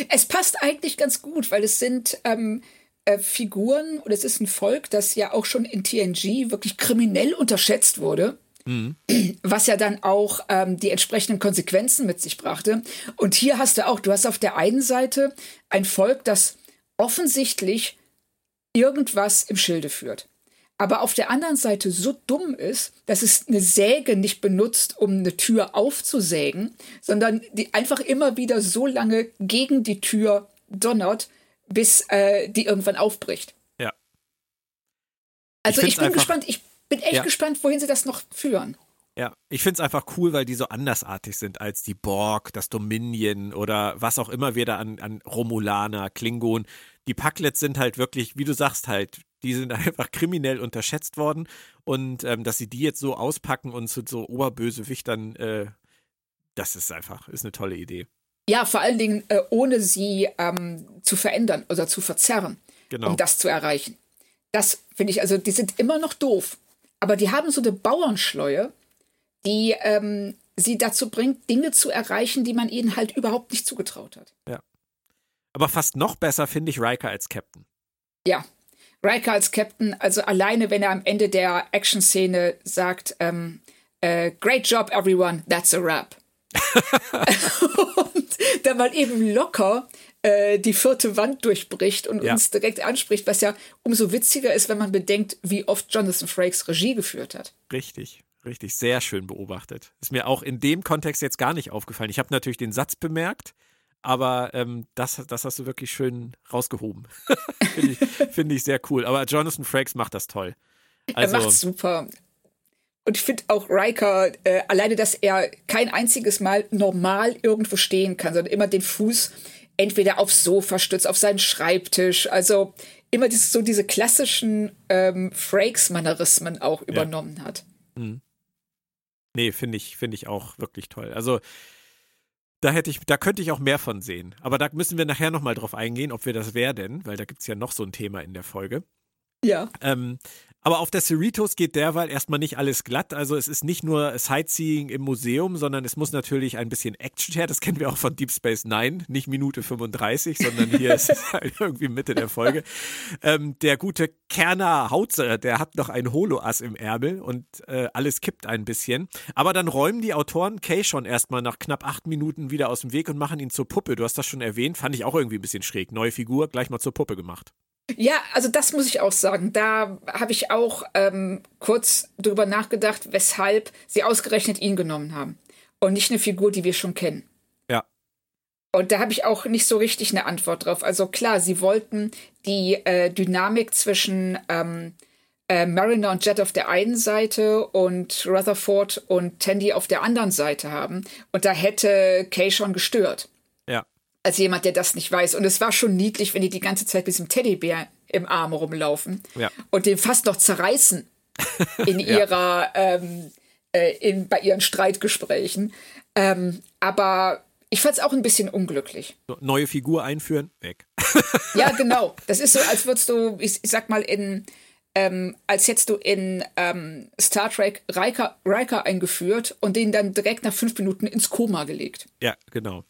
Es passt eigentlich ganz gut, weil es sind ähm, äh, Figuren und es ist ein Volk, das ja auch schon in TNG wirklich kriminell unterschätzt wurde. Mhm. Was ja dann auch ähm, die entsprechenden Konsequenzen mit sich brachte. Und hier hast du auch, du hast auf der einen Seite ein Volk, das offensichtlich irgendwas im Schilde führt aber auf der anderen Seite so dumm ist, dass es eine Säge nicht benutzt, um eine Tür aufzusägen, sondern die einfach immer wieder so lange gegen die Tür donnert, bis äh, die irgendwann aufbricht. Ja. Also ich, ich bin einfach, gespannt, ich bin echt ja. gespannt, wohin sie das noch führen. Ja, ich finde es einfach cool, weil die so andersartig sind als die Borg, das Dominion oder was auch immer wir da an, an Romulaner, Klingon. Die Packlets sind halt wirklich, wie du sagst, halt die sind einfach kriminell unterschätzt worden und ähm, dass sie die jetzt so auspacken und zu so Oberbösewichtern, äh, das ist einfach, ist eine tolle Idee. Ja, vor allen Dingen äh, ohne sie ähm, zu verändern oder zu verzerren, genau. um das zu erreichen. Das finde ich, also die sind immer noch doof, aber die haben so eine Bauernschleue, die ähm, sie dazu bringt, Dinge zu erreichen, die man ihnen halt überhaupt nicht zugetraut hat. Ja. Aber fast noch besser finde ich Riker als Captain. Ja, Riker als Captain, also alleine, wenn er am Ende der Action-Szene sagt, ähm, äh, Great job, everyone, that's a rap. und dann mal eben locker äh, die vierte Wand durchbricht und ja. uns direkt anspricht, was ja umso witziger ist, wenn man bedenkt, wie oft Jonathan Frakes Regie geführt hat. Richtig. Richtig, sehr schön beobachtet. Ist mir auch in dem Kontext jetzt gar nicht aufgefallen. Ich habe natürlich den Satz bemerkt, aber ähm, das, das hast du wirklich schön rausgehoben. Finde ich, find ich sehr cool. Aber Jonathan Frakes macht das toll. Also, er macht super. Und ich finde auch Riker, äh, alleine, dass er kein einziges Mal normal irgendwo stehen kann, sondern immer den Fuß entweder aufs Sofa stützt, auf seinen Schreibtisch. Also immer das, so diese klassischen ähm, Frakes-Mannerismen auch übernommen ja. hat. Mhm. Nee, finde ich, finde ich auch wirklich toll. Also da hätte ich, da könnte ich auch mehr von sehen. Aber da müssen wir nachher nochmal drauf eingehen, ob wir das werden, weil da gibt es ja noch so ein Thema in der Folge. Ja. Ähm, aber auf der Cerritos geht derweil erstmal nicht alles glatt. Also es ist nicht nur Sightseeing im Museum, sondern es muss natürlich ein bisschen Action her. Das kennen wir auch von Deep Space Nine. Nicht Minute 35, sondern hier ist es halt irgendwie Mitte der Folge. Ähm, der gute Kerner Hautzer, der hat noch ein Holoass im Ärmel und äh, alles kippt ein bisschen. Aber dann räumen die Autoren Kay schon erstmal nach knapp acht Minuten wieder aus dem Weg und machen ihn zur Puppe. Du hast das schon erwähnt, fand ich auch irgendwie ein bisschen schräg. Neue Figur, gleich mal zur Puppe gemacht. Ja, also das muss ich auch sagen. Da habe ich auch ähm, kurz drüber nachgedacht, weshalb sie ausgerechnet ihn genommen haben und nicht eine Figur, die wir schon kennen. Ja. Und da habe ich auch nicht so richtig eine Antwort drauf. Also klar, sie wollten die äh, Dynamik zwischen ähm, äh, Mariner und Jet auf der einen Seite und Rutherford und Tandy auf der anderen Seite haben. Und da hätte Kay schon gestört als jemand, der das nicht weiß. Und es war schon niedlich, wenn die die ganze Zeit mit diesem Teddybär im Arm rumlaufen ja. und den fast noch zerreißen in ihrer, ja. ähm, äh, in, bei ihren Streitgesprächen. Ähm, aber ich fand es auch ein bisschen unglücklich. Neue Figur einführen, weg. ja, genau. Das ist so, als würdest du, ich, ich sag mal, in, ähm, als hättest du in ähm, Star Trek Riker, Riker eingeführt und den dann direkt nach fünf Minuten ins Koma gelegt. Ja, genau.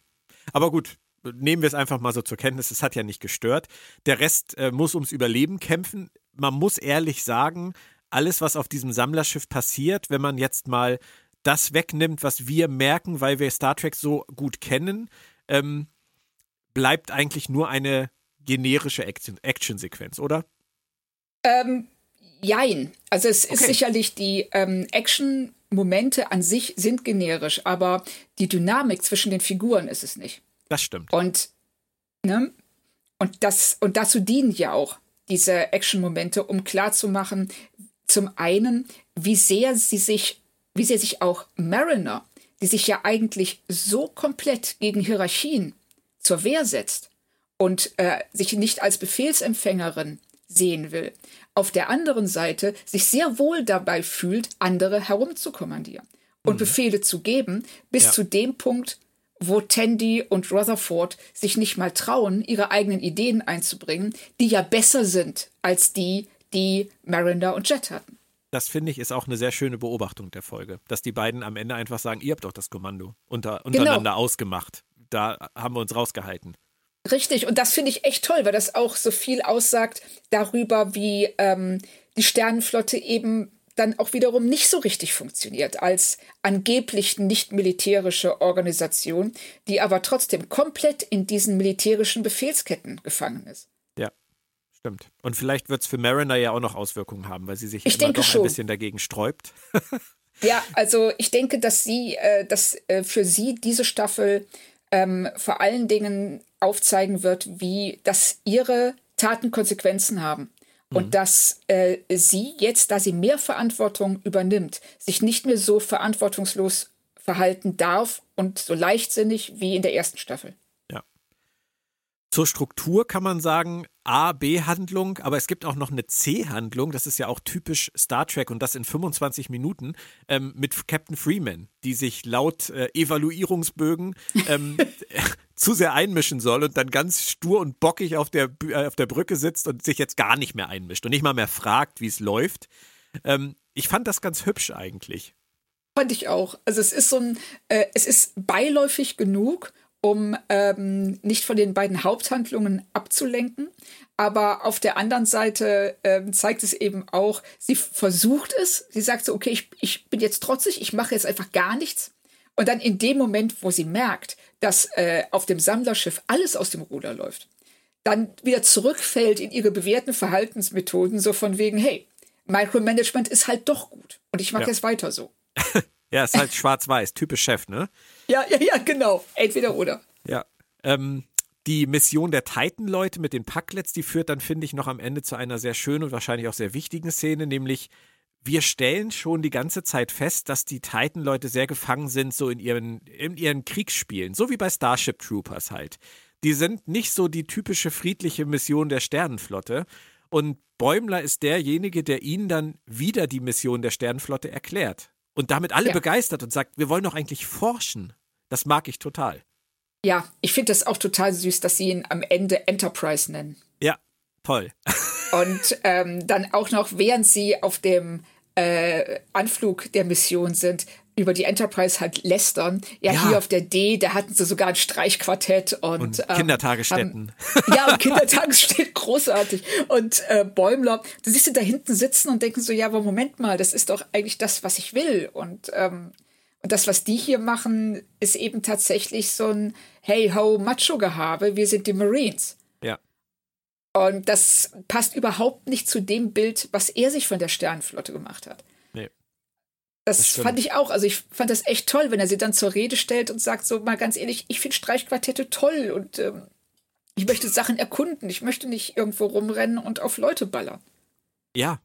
Aber gut, nehmen wir es einfach mal so zur Kenntnis, es hat ja nicht gestört. Der Rest äh, muss ums Überleben kämpfen. Man muss ehrlich sagen, alles, was auf diesem Sammlerschiff passiert, wenn man jetzt mal das wegnimmt, was wir merken, weil wir Star Trek so gut kennen, ähm, bleibt eigentlich nur eine generische Action-Sequenz, oder? Ähm, jein. Also es okay. ist sicherlich die ähm, Action-Momente an sich sind generisch, aber die Dynamik zwischen den Figuren ist es nicht. Das stimmt. Und, ne? Und, das, und dazu dienen ja auch diese Action-Momente, um klarzumachen, zum einen, wie sehr sie sich, wie sehr sich auch Mariner, die sich ja eigentlich so komplett gegen Hierarchien zur Wehr setzt und äh, sich nicht als Befehlsempfängerin sehen will, auf der anderen Seite sich sehr wohl dabei fühlt, andere herumzukommandieren und mhm. Befehle zu geben, bis ja. zu dem Punkt, wo Tandy und Rutherford sich nicht mal trauen, ihre eigenen Ideen einzubringen, die ja besser sind als die, die Mariner und Jet hatten. Das finde ich ist auch eine sehr schöne Beobachtung der Folge, dass die beiden am Ende einfach sagen, ihr habt doch das Kommando unter, untereinander genau. ausgemacht. Da haben wir uns rausgehalten. Richtig, und das finde ich echt toll, weil das auch so viel aussagt darüber, wie ähm, die Sternenflotte eben dann auch wiederum nicht so richtig funktioniert als angeblich nicht militärische Organisation, die aber trotzdem komplett in diesen militärischen Befehlsketten gefangen ist. Ja, stimmt. Und vielleicht wird es für Mariner ja auch noch Auswirkungen haben, weil sie sich ich immer doch schon. ein bisschen dagegen sträubt. ja, also ich denke, dass sie, äh, dass äh, für sie diese Staffel ähm, vor allen Dingen aufzeigen wird, wie dass ihre Taten Konsequenzen haben. Und mhm. dass äh, sie jetzt, da sie mehr Verantwortung übernimmt, sich nicht mehr so verantwortungslos verhalten darf und so leichtsinnig wie in der ersten Staffel. Zur Struktur kann man sagen, A-B-Handlung, aber es gibt auch noch eine C-Handlung, das ist ja auch typisch Star Trek und das in 25 Minuten ähm, mit Captain Freeman, die sich laut äh, Evaluierungsbögen ähm, zu sehr einmischen soll und dann ganz stur und bockig auf der, äh, auf der Brücke sitzt und sich jetzt gar nicht mehr einmischt und nicht mal mehr fragt, wie es läuft. Ähm, ich fand das ganz hübsch eigentlich. Fand ich auch. Also es ist so ein, äh, es ist beiläufig genug, um ähm, nicht von den beiden Haupthandlungen abzulenken. Aber auf der anderen Seite ähm, zeigt es eben auch, sie versucht es. Sie sagt so, okay, ich, ich bin jetzt trotzig, ich mache jetzt einfach gar nichts. Und dann in dem Moment, wo sie merkt, dass äh, auf dem Sammlerschiff alles aus dem Ruder läuft, dann wieder zurückfällt in ihre bewährten Verhaltensmethoden, so von wegen, hey, Micromanagement ist halt doch gut und ich mag ja. es weiter so. ja, ist halt schwarz-weiß, typisch Chef, ne? Ja, ja, ja, genau. Entweder oder. Ja. Ähm, die Mission der Titan-Leute mit den Packlets, die führt dann, finde ich, noch am Ende zu einer sehr schönen und wahrscheinlich auch sehr wichtigen Szene, nämlich wir stellen schon die ganze Zeit fest, dass die Titan-Leute sehr gefangen sind, so in ihren, in ihren Kriegsspielen, so wie bei Starship Troopers halt. Die sind nicht so die typische friedliche Mission der Sternenflotte. Und Bäumler ist derjenige, der ihnen dann wieder die Mission der Sternenflotte erklärt. Und damit alle ja. begeistert und sagt, wir wollen doch eigentlich forschen. Das mag ich total. Ja, ich finde das auch total süß, dass sie ihn am Ende Enterprise nennen. Ja, toll. Und ähm, dann auch noch, während sie auf dem äh, Anflug der Mission sind, über die Enterprise halt lästern. Ja, ja, hier auf der D, da hatten sie sogar ein Streichquartett und, und ähm, Kindertagesstätten. Haben, ja, und Kindertagesstätten, großartig. Und äh, Bäumler, du siehst sie da hinten sitzen und denken so, ja, aber Moment mal, das ist doch eigentlich das, was ich will. Und, ähm, und das, was die hier machen, ist eben tatsächlich so ein Hey ho, Macho-Gehabe, wir sind die Marines. Ja. Und das passt überhaupt nicht zu dem Bild, was er sich von der Sternenflotte gemacht hat. Nee. Das, das fand ich auch. Also ich fand das echt toll, wenn er sie dann zur Rede stellt und sagt so mal ganz ehrlich, ich finde Streichquartette toll und ähm, ich möchte Sachen erkunden. Ich möchte nicht irgendwo rumrennen und auf Leute ballern. Ja,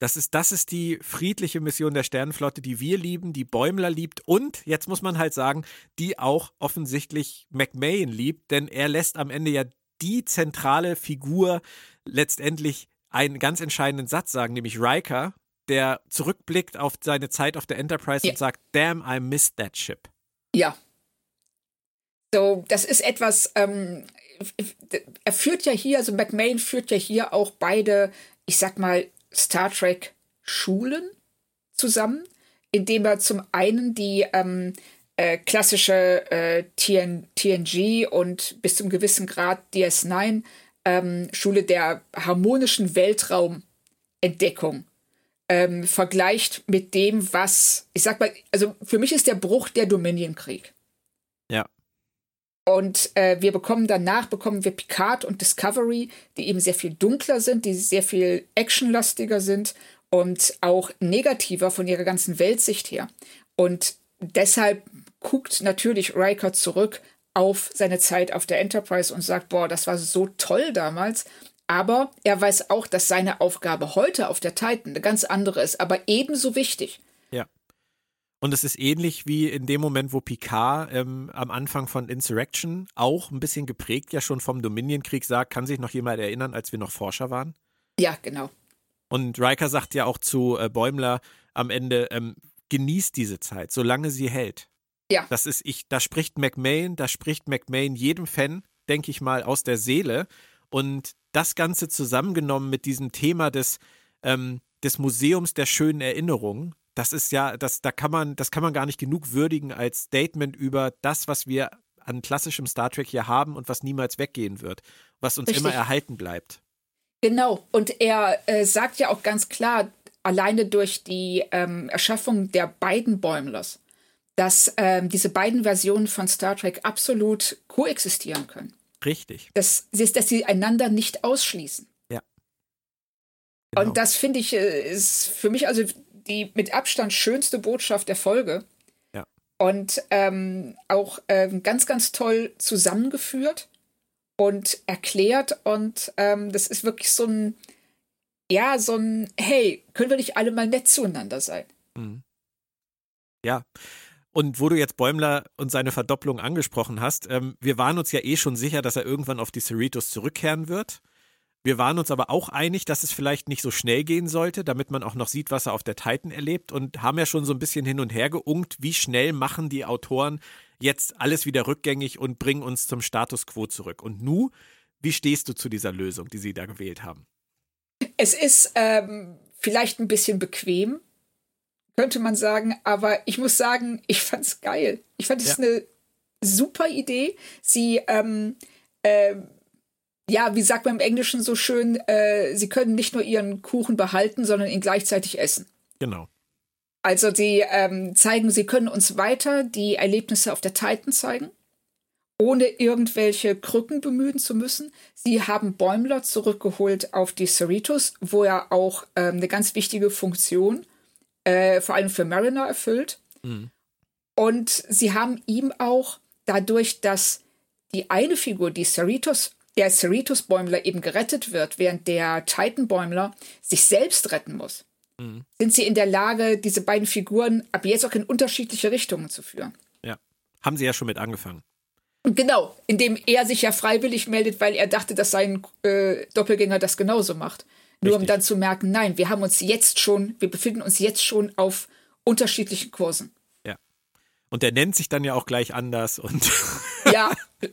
das ist, das ist die friedliche Mission der Sternenflotte, die wir lieben, die Bäumler liebt und, jetzt muss man halt sagen, die auch offensichtlich McMahon liebt, denn er lässt am Ende ja die zentrale Figur letztendlich einen ganz entscheidenden Satz sagen, nämlich Riker, der zurückblickt auf seine Zeit auf der Enterprise ja. und sagt, damn, I missed that ship. Ja. So, das ist etwas, ähm, er führt ja hier, also McMahon führt ja hier auch beide, ich sag mal, Star Trek Schulen zusammen, indem er zum einen die ähm, äh, klassische äh, TN, TNG und bis zum gewissen Grad DS9 ähm, Schule der harmonischen Weltraumentdeckung ähm, vergleicht mit dem, was, ich sag mal, also für mich ist der Bruch der Dominion-Krieg. Und äh, wir bekommen danach, bekommen wir Picard und Discovery, die eben sehr viel dunkler sind, die sehr viel actionlastiger sind und auch negativer von ihrer ganzen Weltsicht her. Und deshalb guckt natürlich Riker zurück auf seine Zeit auf der Enterprise und sagt, boah, das war so toll damals. Aber er weiß auch, dass seine Aufgabe heute auf der Titan eine ganz andere ist, aber ebenso wichtig. Und es ist ähnlich wie in dem Moment, wo Picard ähm, am Anfang von Insurrection auch ein bisschen geprägt ja schon vom Dominion-Krieg sagt, kann sich noch jemand erinnern, als wir noch Forscher waren? Ja, genau. Und Riker sagt ja auch zu äh, Bäumler am Ende, ähm, genießt diese Zeit, solange sie hält. Ja. Das ist ich, da spricht McMahon, da spricht McMahon jedem Fan, denke ich mal, aus der Seele. Und das Ganze zusammengenommen mit diesem Thema des, ähm, des Museums der schönen Erinnerungen, das ist ja, das, da kann man, das kann man gar nicht genug würdigen als Statement über das, was wir an klassischem Star Trek hier haben und was niemals weggehen wird, was uns Richtig. immer erhalten bleibt. Genau, und er äh, sagt ja auch ganz klar, alleine durch die ähm, Erschaffung der beiden Bäumlers, dass ähm, diese beiden Versionen von Star Trek absolut koexistieren können. Richtig. Dass, dass sie einander nicht ausschließen. Ja. Genau. Und das finde ich äh, ist für mich also die mit Abstand schönste Botschaft der Folge. Ja. Und ähm, auch ähm, ganz, ganz toll zusammengeführt und erklärt. Und ähm, das ist wirklich so ein, ja, so ein, hey, können wir nicht alle mal nett zueinander sein? Mhm. Ja. Und wo du jetzt Bäumler und seine Verdopplung angesprochen hast, ähm, wir waren uns ja eh schon sicher, dass er irgendwann auf die Cerritos zurückkehren wird. Wir waren uns aber auch einig, dass es vielleicht nicht so schnell gehen sollte, damit man auch noch sieht, was er auf der Titan erlebt und haben ja schon so ein bisschen hin und her geunkt, wie schnell machen die Autoren jetzt alles wieder rückgängig und bringen uns zum Status quo zurück. Und nu, wie stehst du zu dieser Lösung, die sie da gewählt haben? Es ist ähm, vielleicht ein bisschen bequem, könnte man sagen, aber ich muss sagen, ich fand es geil. Ich fand es ja. eine super Idee. Sie, ähm, äh, ja, wie sagt man im Englischen so schön, äh, sie können nicht nur ihren Kuchen behalten, sondern ihn gleichzeitig essen. Genau. Also sie ähm, zeigen, sie können uns weiter die Erlebnisse auf der Titan zeigen ohne irgendwelche Krücken bemühen zu müssen. Sie haben Bäumler zurückgeholt auf die Cerritos, wo er auch ähm, eine ganz wichtige Funktion, äh, vor allem für Mariner, erfüllt. Mhm. Und sie haben ihm auch dadurch, dass die eine Figur, die Cerritos, der Cerritos-Bäumler eben gerettet wird, während der Titan-Bäumler sich selbst retten muss, mhm. sind sie in der Lage, diese beiden Figuren ab jetzt auch in unterschiedliche Richtungen zu führen. Ja, haben sie ja schon mit angefangen. Genau, indem er sich ja freiwillig meldet, weil er dachte, dass sein äh, Doppelgänger das genauso macht. Nur Richtig. um dann zu merken, nein, wir haben uns jetzt schon, wir befinden uns jetzt schon auf unterschiedlichen Kursen. Ja. Und er nennt sich dann ja auch gleich anders und. Ja,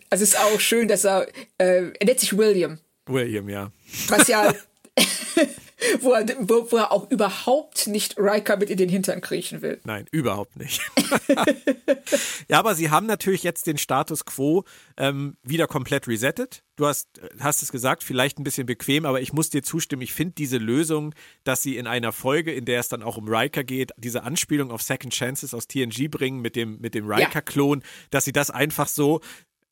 also es ist auch schön, dass er, äh, er nennt sich William. William, ja. Was ja wo, er, wo, wo, er auch überhaupt nicht Riker mit in den Hintern kriechen will. Nein, überhaupt nicht. ja, aber sie haben natürlich jetzt den Status quo ähm, wieder komplett resettet. Du hast, hast es gesagt, vielleicht ein bisschen bequem, aber ich muss dir zustimmen. Ich finde diese Lösung, dass sie in einer Folge, in der es dann auch um Riker geht, diese Anspielung auf Second Chances aus TNG bringen mit dem, mit dem Riker-Klon, ja. dass sie das einfach so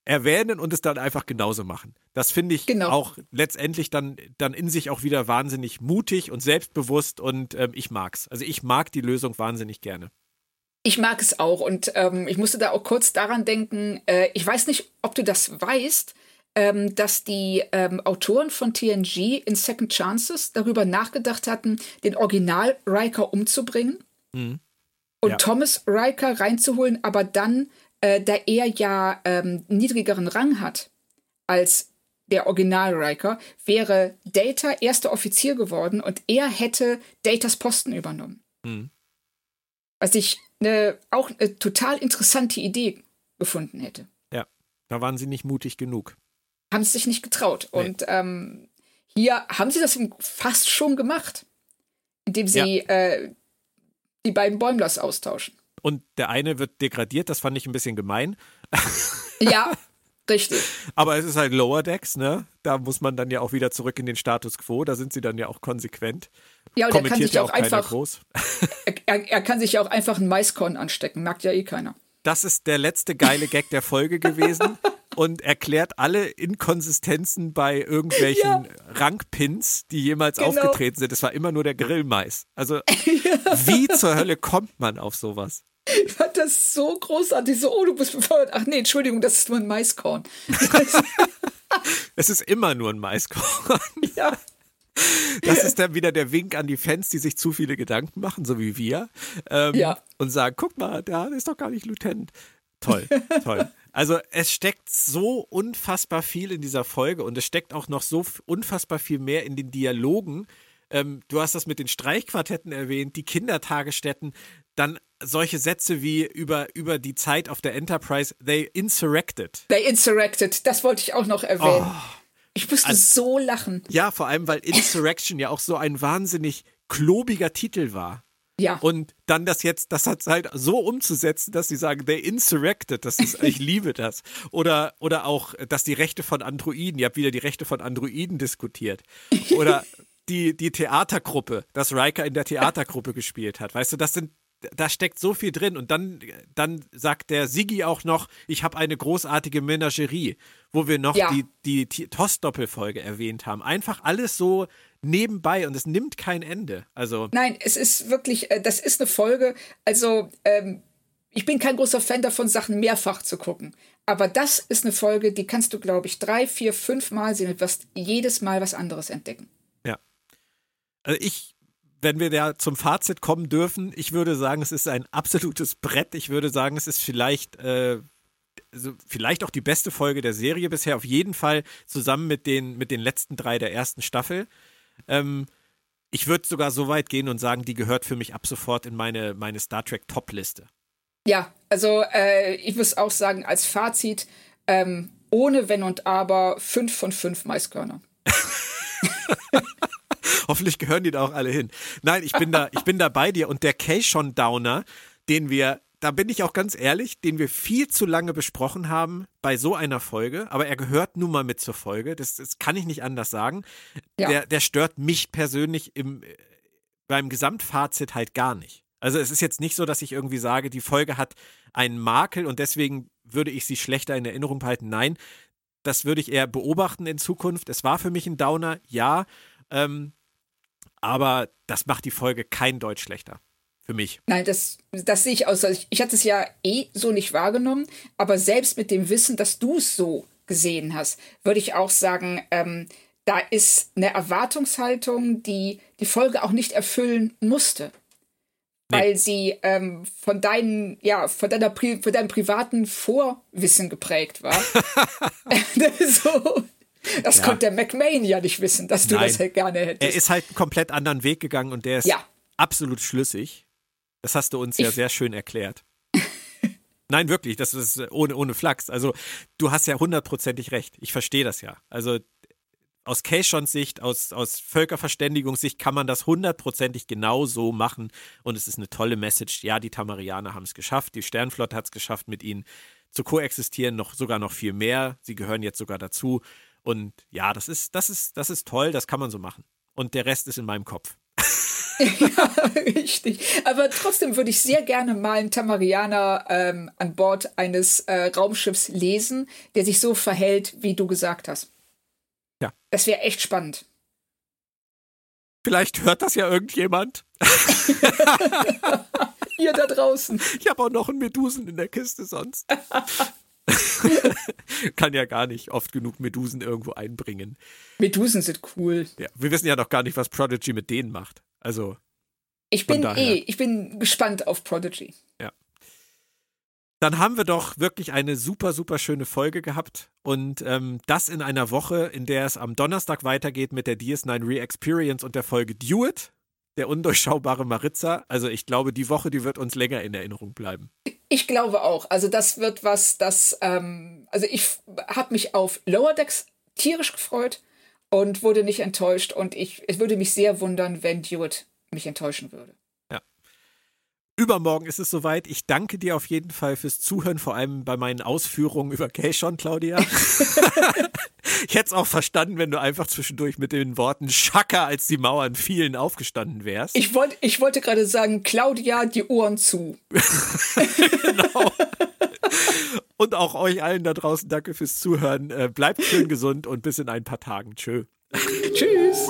erwähnen und es dann einfach genauso machen. Das finde ich genau. auch letztendlich dann, dann in sich auch wieder wahnsinnig mutig und selbstbewusst und ähm, ich mag's. Also ich mag die Lösung wahnsinnig gerne. Ich mag es auch und ähm, ich musste da auch kurz daran denken, äh, ich weiß nicht, ob du das weißt, ähm, dass die ähm, Autoren von TNG in Second Chances darüber nachgedacht hatten, den Original Riker umzubringen mhm. und ja. Thomas Riker reinzuholen, aber dann äh, da er ja ähm, niedrigeren Rang hat als der Original Riker, wäre Data erster Offizier geworden und er hätte Datas Posten übernommen. Mhm. Was ich ne, auch eine total interessante Idee gefunden hätte. Ja, da waren sie nicht mutig genug. Haben sie sich nicht getraut. Nee. Und ähm, hier haben sie das fast schon gemacht, indem sie ja. äh, die beiden Bäumlers austauschen und der eine wird degradiert, das fand ich ein bisschen gemein. Ja, richtig. Aber es ist halt Lower Decks, ne? Da muss man dann ja auch wieder zurück in den Status quo, da sind sie dann ja auch konsequent. Ja, und er kann sich ja auch, auch einfach groß. Er, er, kann sich ja auch einfach ein Maiskorn anstecken, merkt ja eh keiner. Das ist der letzte geile Gag der Folge gewesen. und erklärt alle Inkonsistenzen bei irgendwelchen ja. Rankpins, die jemals genau. aufgetreten sind. Es war immer nur der Grillmais. Also, ja. wie zur Hölle kommt man auf sowas? Ich fand das so großartig. So, oh, du bist befördert. Ach nee, Entschuldigung, das ist nur ein Maiskorn. es ist immer nur ein Maiskorn. Ja. Das ist dann wieder der Wink an die Fans, die sich zu viele Gedanken machen, so wie wir. Ähm, ja. Und sagen, guck mal, der ist doch gar nicht Lieutenant. Toll, toll. Also es steckt so unfassbar viel in dieser Folge und es steckt auch noch so unfassbar viel mehr in den Dialogen. Ähm, du hast das mit den Streichquartetten erwähnt, die Kindertagesstätten, dann solche Sätze wie über, über die Zeit auf der Enterprise, they insurrected. They insurrected, das wollte ich auch noch erwähnen. Oh, ich musste also, so lachen. Ja, vor allem, weil Insurrection ja auch so ein wahnsinnig klobiger Titel war. Ja. Und dann das jetzt, das hat halt so umzusetzen, dass sie sagen, they insurrected, das ist, ich liebe das. Oder, oder auch, dass die Rechte von Androiden, ihr habt wieder die Rechte von Androiden diskutiert. Oder die, die Theatergruppe, dass Riker in der Theatergruppe gespielt hat. Weißt du, das sind, da steckt so viel drin. Und dann, dann sagt der Sigi auch noch, ich habe eine großartige Menagerie, wo wir noch ja. die, die, die TOS-Doppelfolge erwähnt haben. Einfach alles so nebenbei und es nimmt kein Ende. Also Nein, es ist wirklich, äh, das ist eine Folge, also ähm, ich bin kein großer Fan davon, Sachen mehrfach zu gucken. Aber das ist eine Folge, die kannst du, glaube ich, drei, vier, fünf Mal sehen und wirst jedes Mal was anderes entdecken. Ja. Also ich, wenn wir da zum Fazit kommen dürfen, ich würde sagen, es ist ein absolutes Brett. Ich würde sagen, es ist vielleicht, äh, also vielleicht auch die beste Folge der Serie bisher. Auf jeden Fall zusammen mit den, mit den letzten drei der ersten Staffel. Ähm, ich würde sogar so weit gehen und sagen, die gehört für mich ab sofort in meine, meine Star Trek Top-Liste. Ja, also äh, ich muss auch sagen, als Fazit, ähm, ohne Wenn und Aber, fünf von fünf Maiskörner. Hoffentlich gehören die da auch alle hin. Nein, ich bin da, ich bin da bei dir. Und der Cation Downer, den wir da bin ich auch ganz ehrlich, den wir viel zu lange besprochen haben bei so einer Folge, aber er gehört nun mal mit zur Folge, das, das kann ich nicht anders sagen. Ja. Der, der stört mich persönlich im, beim Gesamtfazit halt gar nicht. Also es ist jetzt nicht so, dass ich irgendwie sage, die Folge hat einen Makel und deswegen würde ich sie schlechter in Erinnerung behalten. Nein, das würde ich eher beobachten in Zukunft. Es war für mich ein Downer, ja. Ähm, aber das macht die Folge kein Deutsch schlechter. Für mich. Nein, das, das sehe ich aus. Ich, ich hatte es ja eh so nicht wahrgenommen, aber selbst mit dem Wissen, dass du es so gesehen hast, würde ich auch sagen, ähm, da ist eine Erwartungshaltung, die die Folge auch nicht erfüllen musste. Nee. Weil sie ähm, von deinen, ja, von deiner Pri von deinem privaten Vorwissen geprägt war. so, das ja. konnte der McMahon ja nicht wissen, dass du Nein. das halt gerne hättest. Er ist halt einen komplett anderen Weg gegangen und der ist ja. absolut schlüssig. Das hast du uns ich ja sehr schön erklärt. Nein, wirklich, das ist ohne, ohne Flachs. Also, du hast ja hundertprozentig recht. Ich verstehe das ja. Also, aus Keishons Sicht, aus, aus Völkerverständigungssicht kann man das hundertprozentig genau so machen. Und es ist eine tolle Message. Ja, die Tamarianer haben es geschafft, die Sternflotte hat es geschafft, mit ihnen zu koexistieren, noch sogar noch viel mehr. Sie gehören jetzt sogar dazu. Und ja, das ist, das ist, das ist toll, das kann man so machen. Und der Rest ist in meinem Kopf. ja, richtig. Aber trotzdem würde ich sehr gerne mal einen Tamarianer ähm, an Bord eines äh, Raumschiffs lesen, der sich so verhält, wie du gesagt hast. Ja. Das wäre echt spannend. Vielleicht hört das ja irgendjemand. Ihr da draußen. Ich habe auch noch einen Medusen in der Kiste sonst. Kann ja gar nicht oft genug Medusen irgendwo einbringen. Medusen sind cool. Ja, wir wissen ja noch gar nicht, was Prodigy mit denen macht. Also. Ich bin eh, ich bin gespannt auf Prodigy. Ja. Dann haben wir doch wirklich eine super, super schöne Folge gehabt. Und ähm, das in einer Woche, in der es am Donnerstag weitergeht mit der DS9 Re-Experience und der Folge Dewitt, der undurchschaubare Maritza. Also ich glaube, die Woche, die wird uns länger in Erinnerung bleiben. Ich glaube auch. Also das wird was, das, ähm, also ich habe mich auf Lower Decks tierisch gefreut und wurde nicht enttäuscht. Und ich, es würde mich sehr wundern, wenn Dewitt mich enttäuschen würde. Übermorgen ist es soweit. Ich danke dir auf jeden Fall fürs Zuhören, vor allem bei meinen Ausführungen über Keishon, Claudia. ich hätte es auch verstanden, wenn du einfach zwischendurch mit den Worten Schaka, als die Mauern fielen, aufgestanden wärst. Ich, wollt, ich wollte gerade sagen, Claudia, die Ohren zu. genau. Und auch euch allen da draußen danke fürs Zuhören. Äh, bleibt schön gesund und bis in ein paar Tagen. Tschö. Tschüss.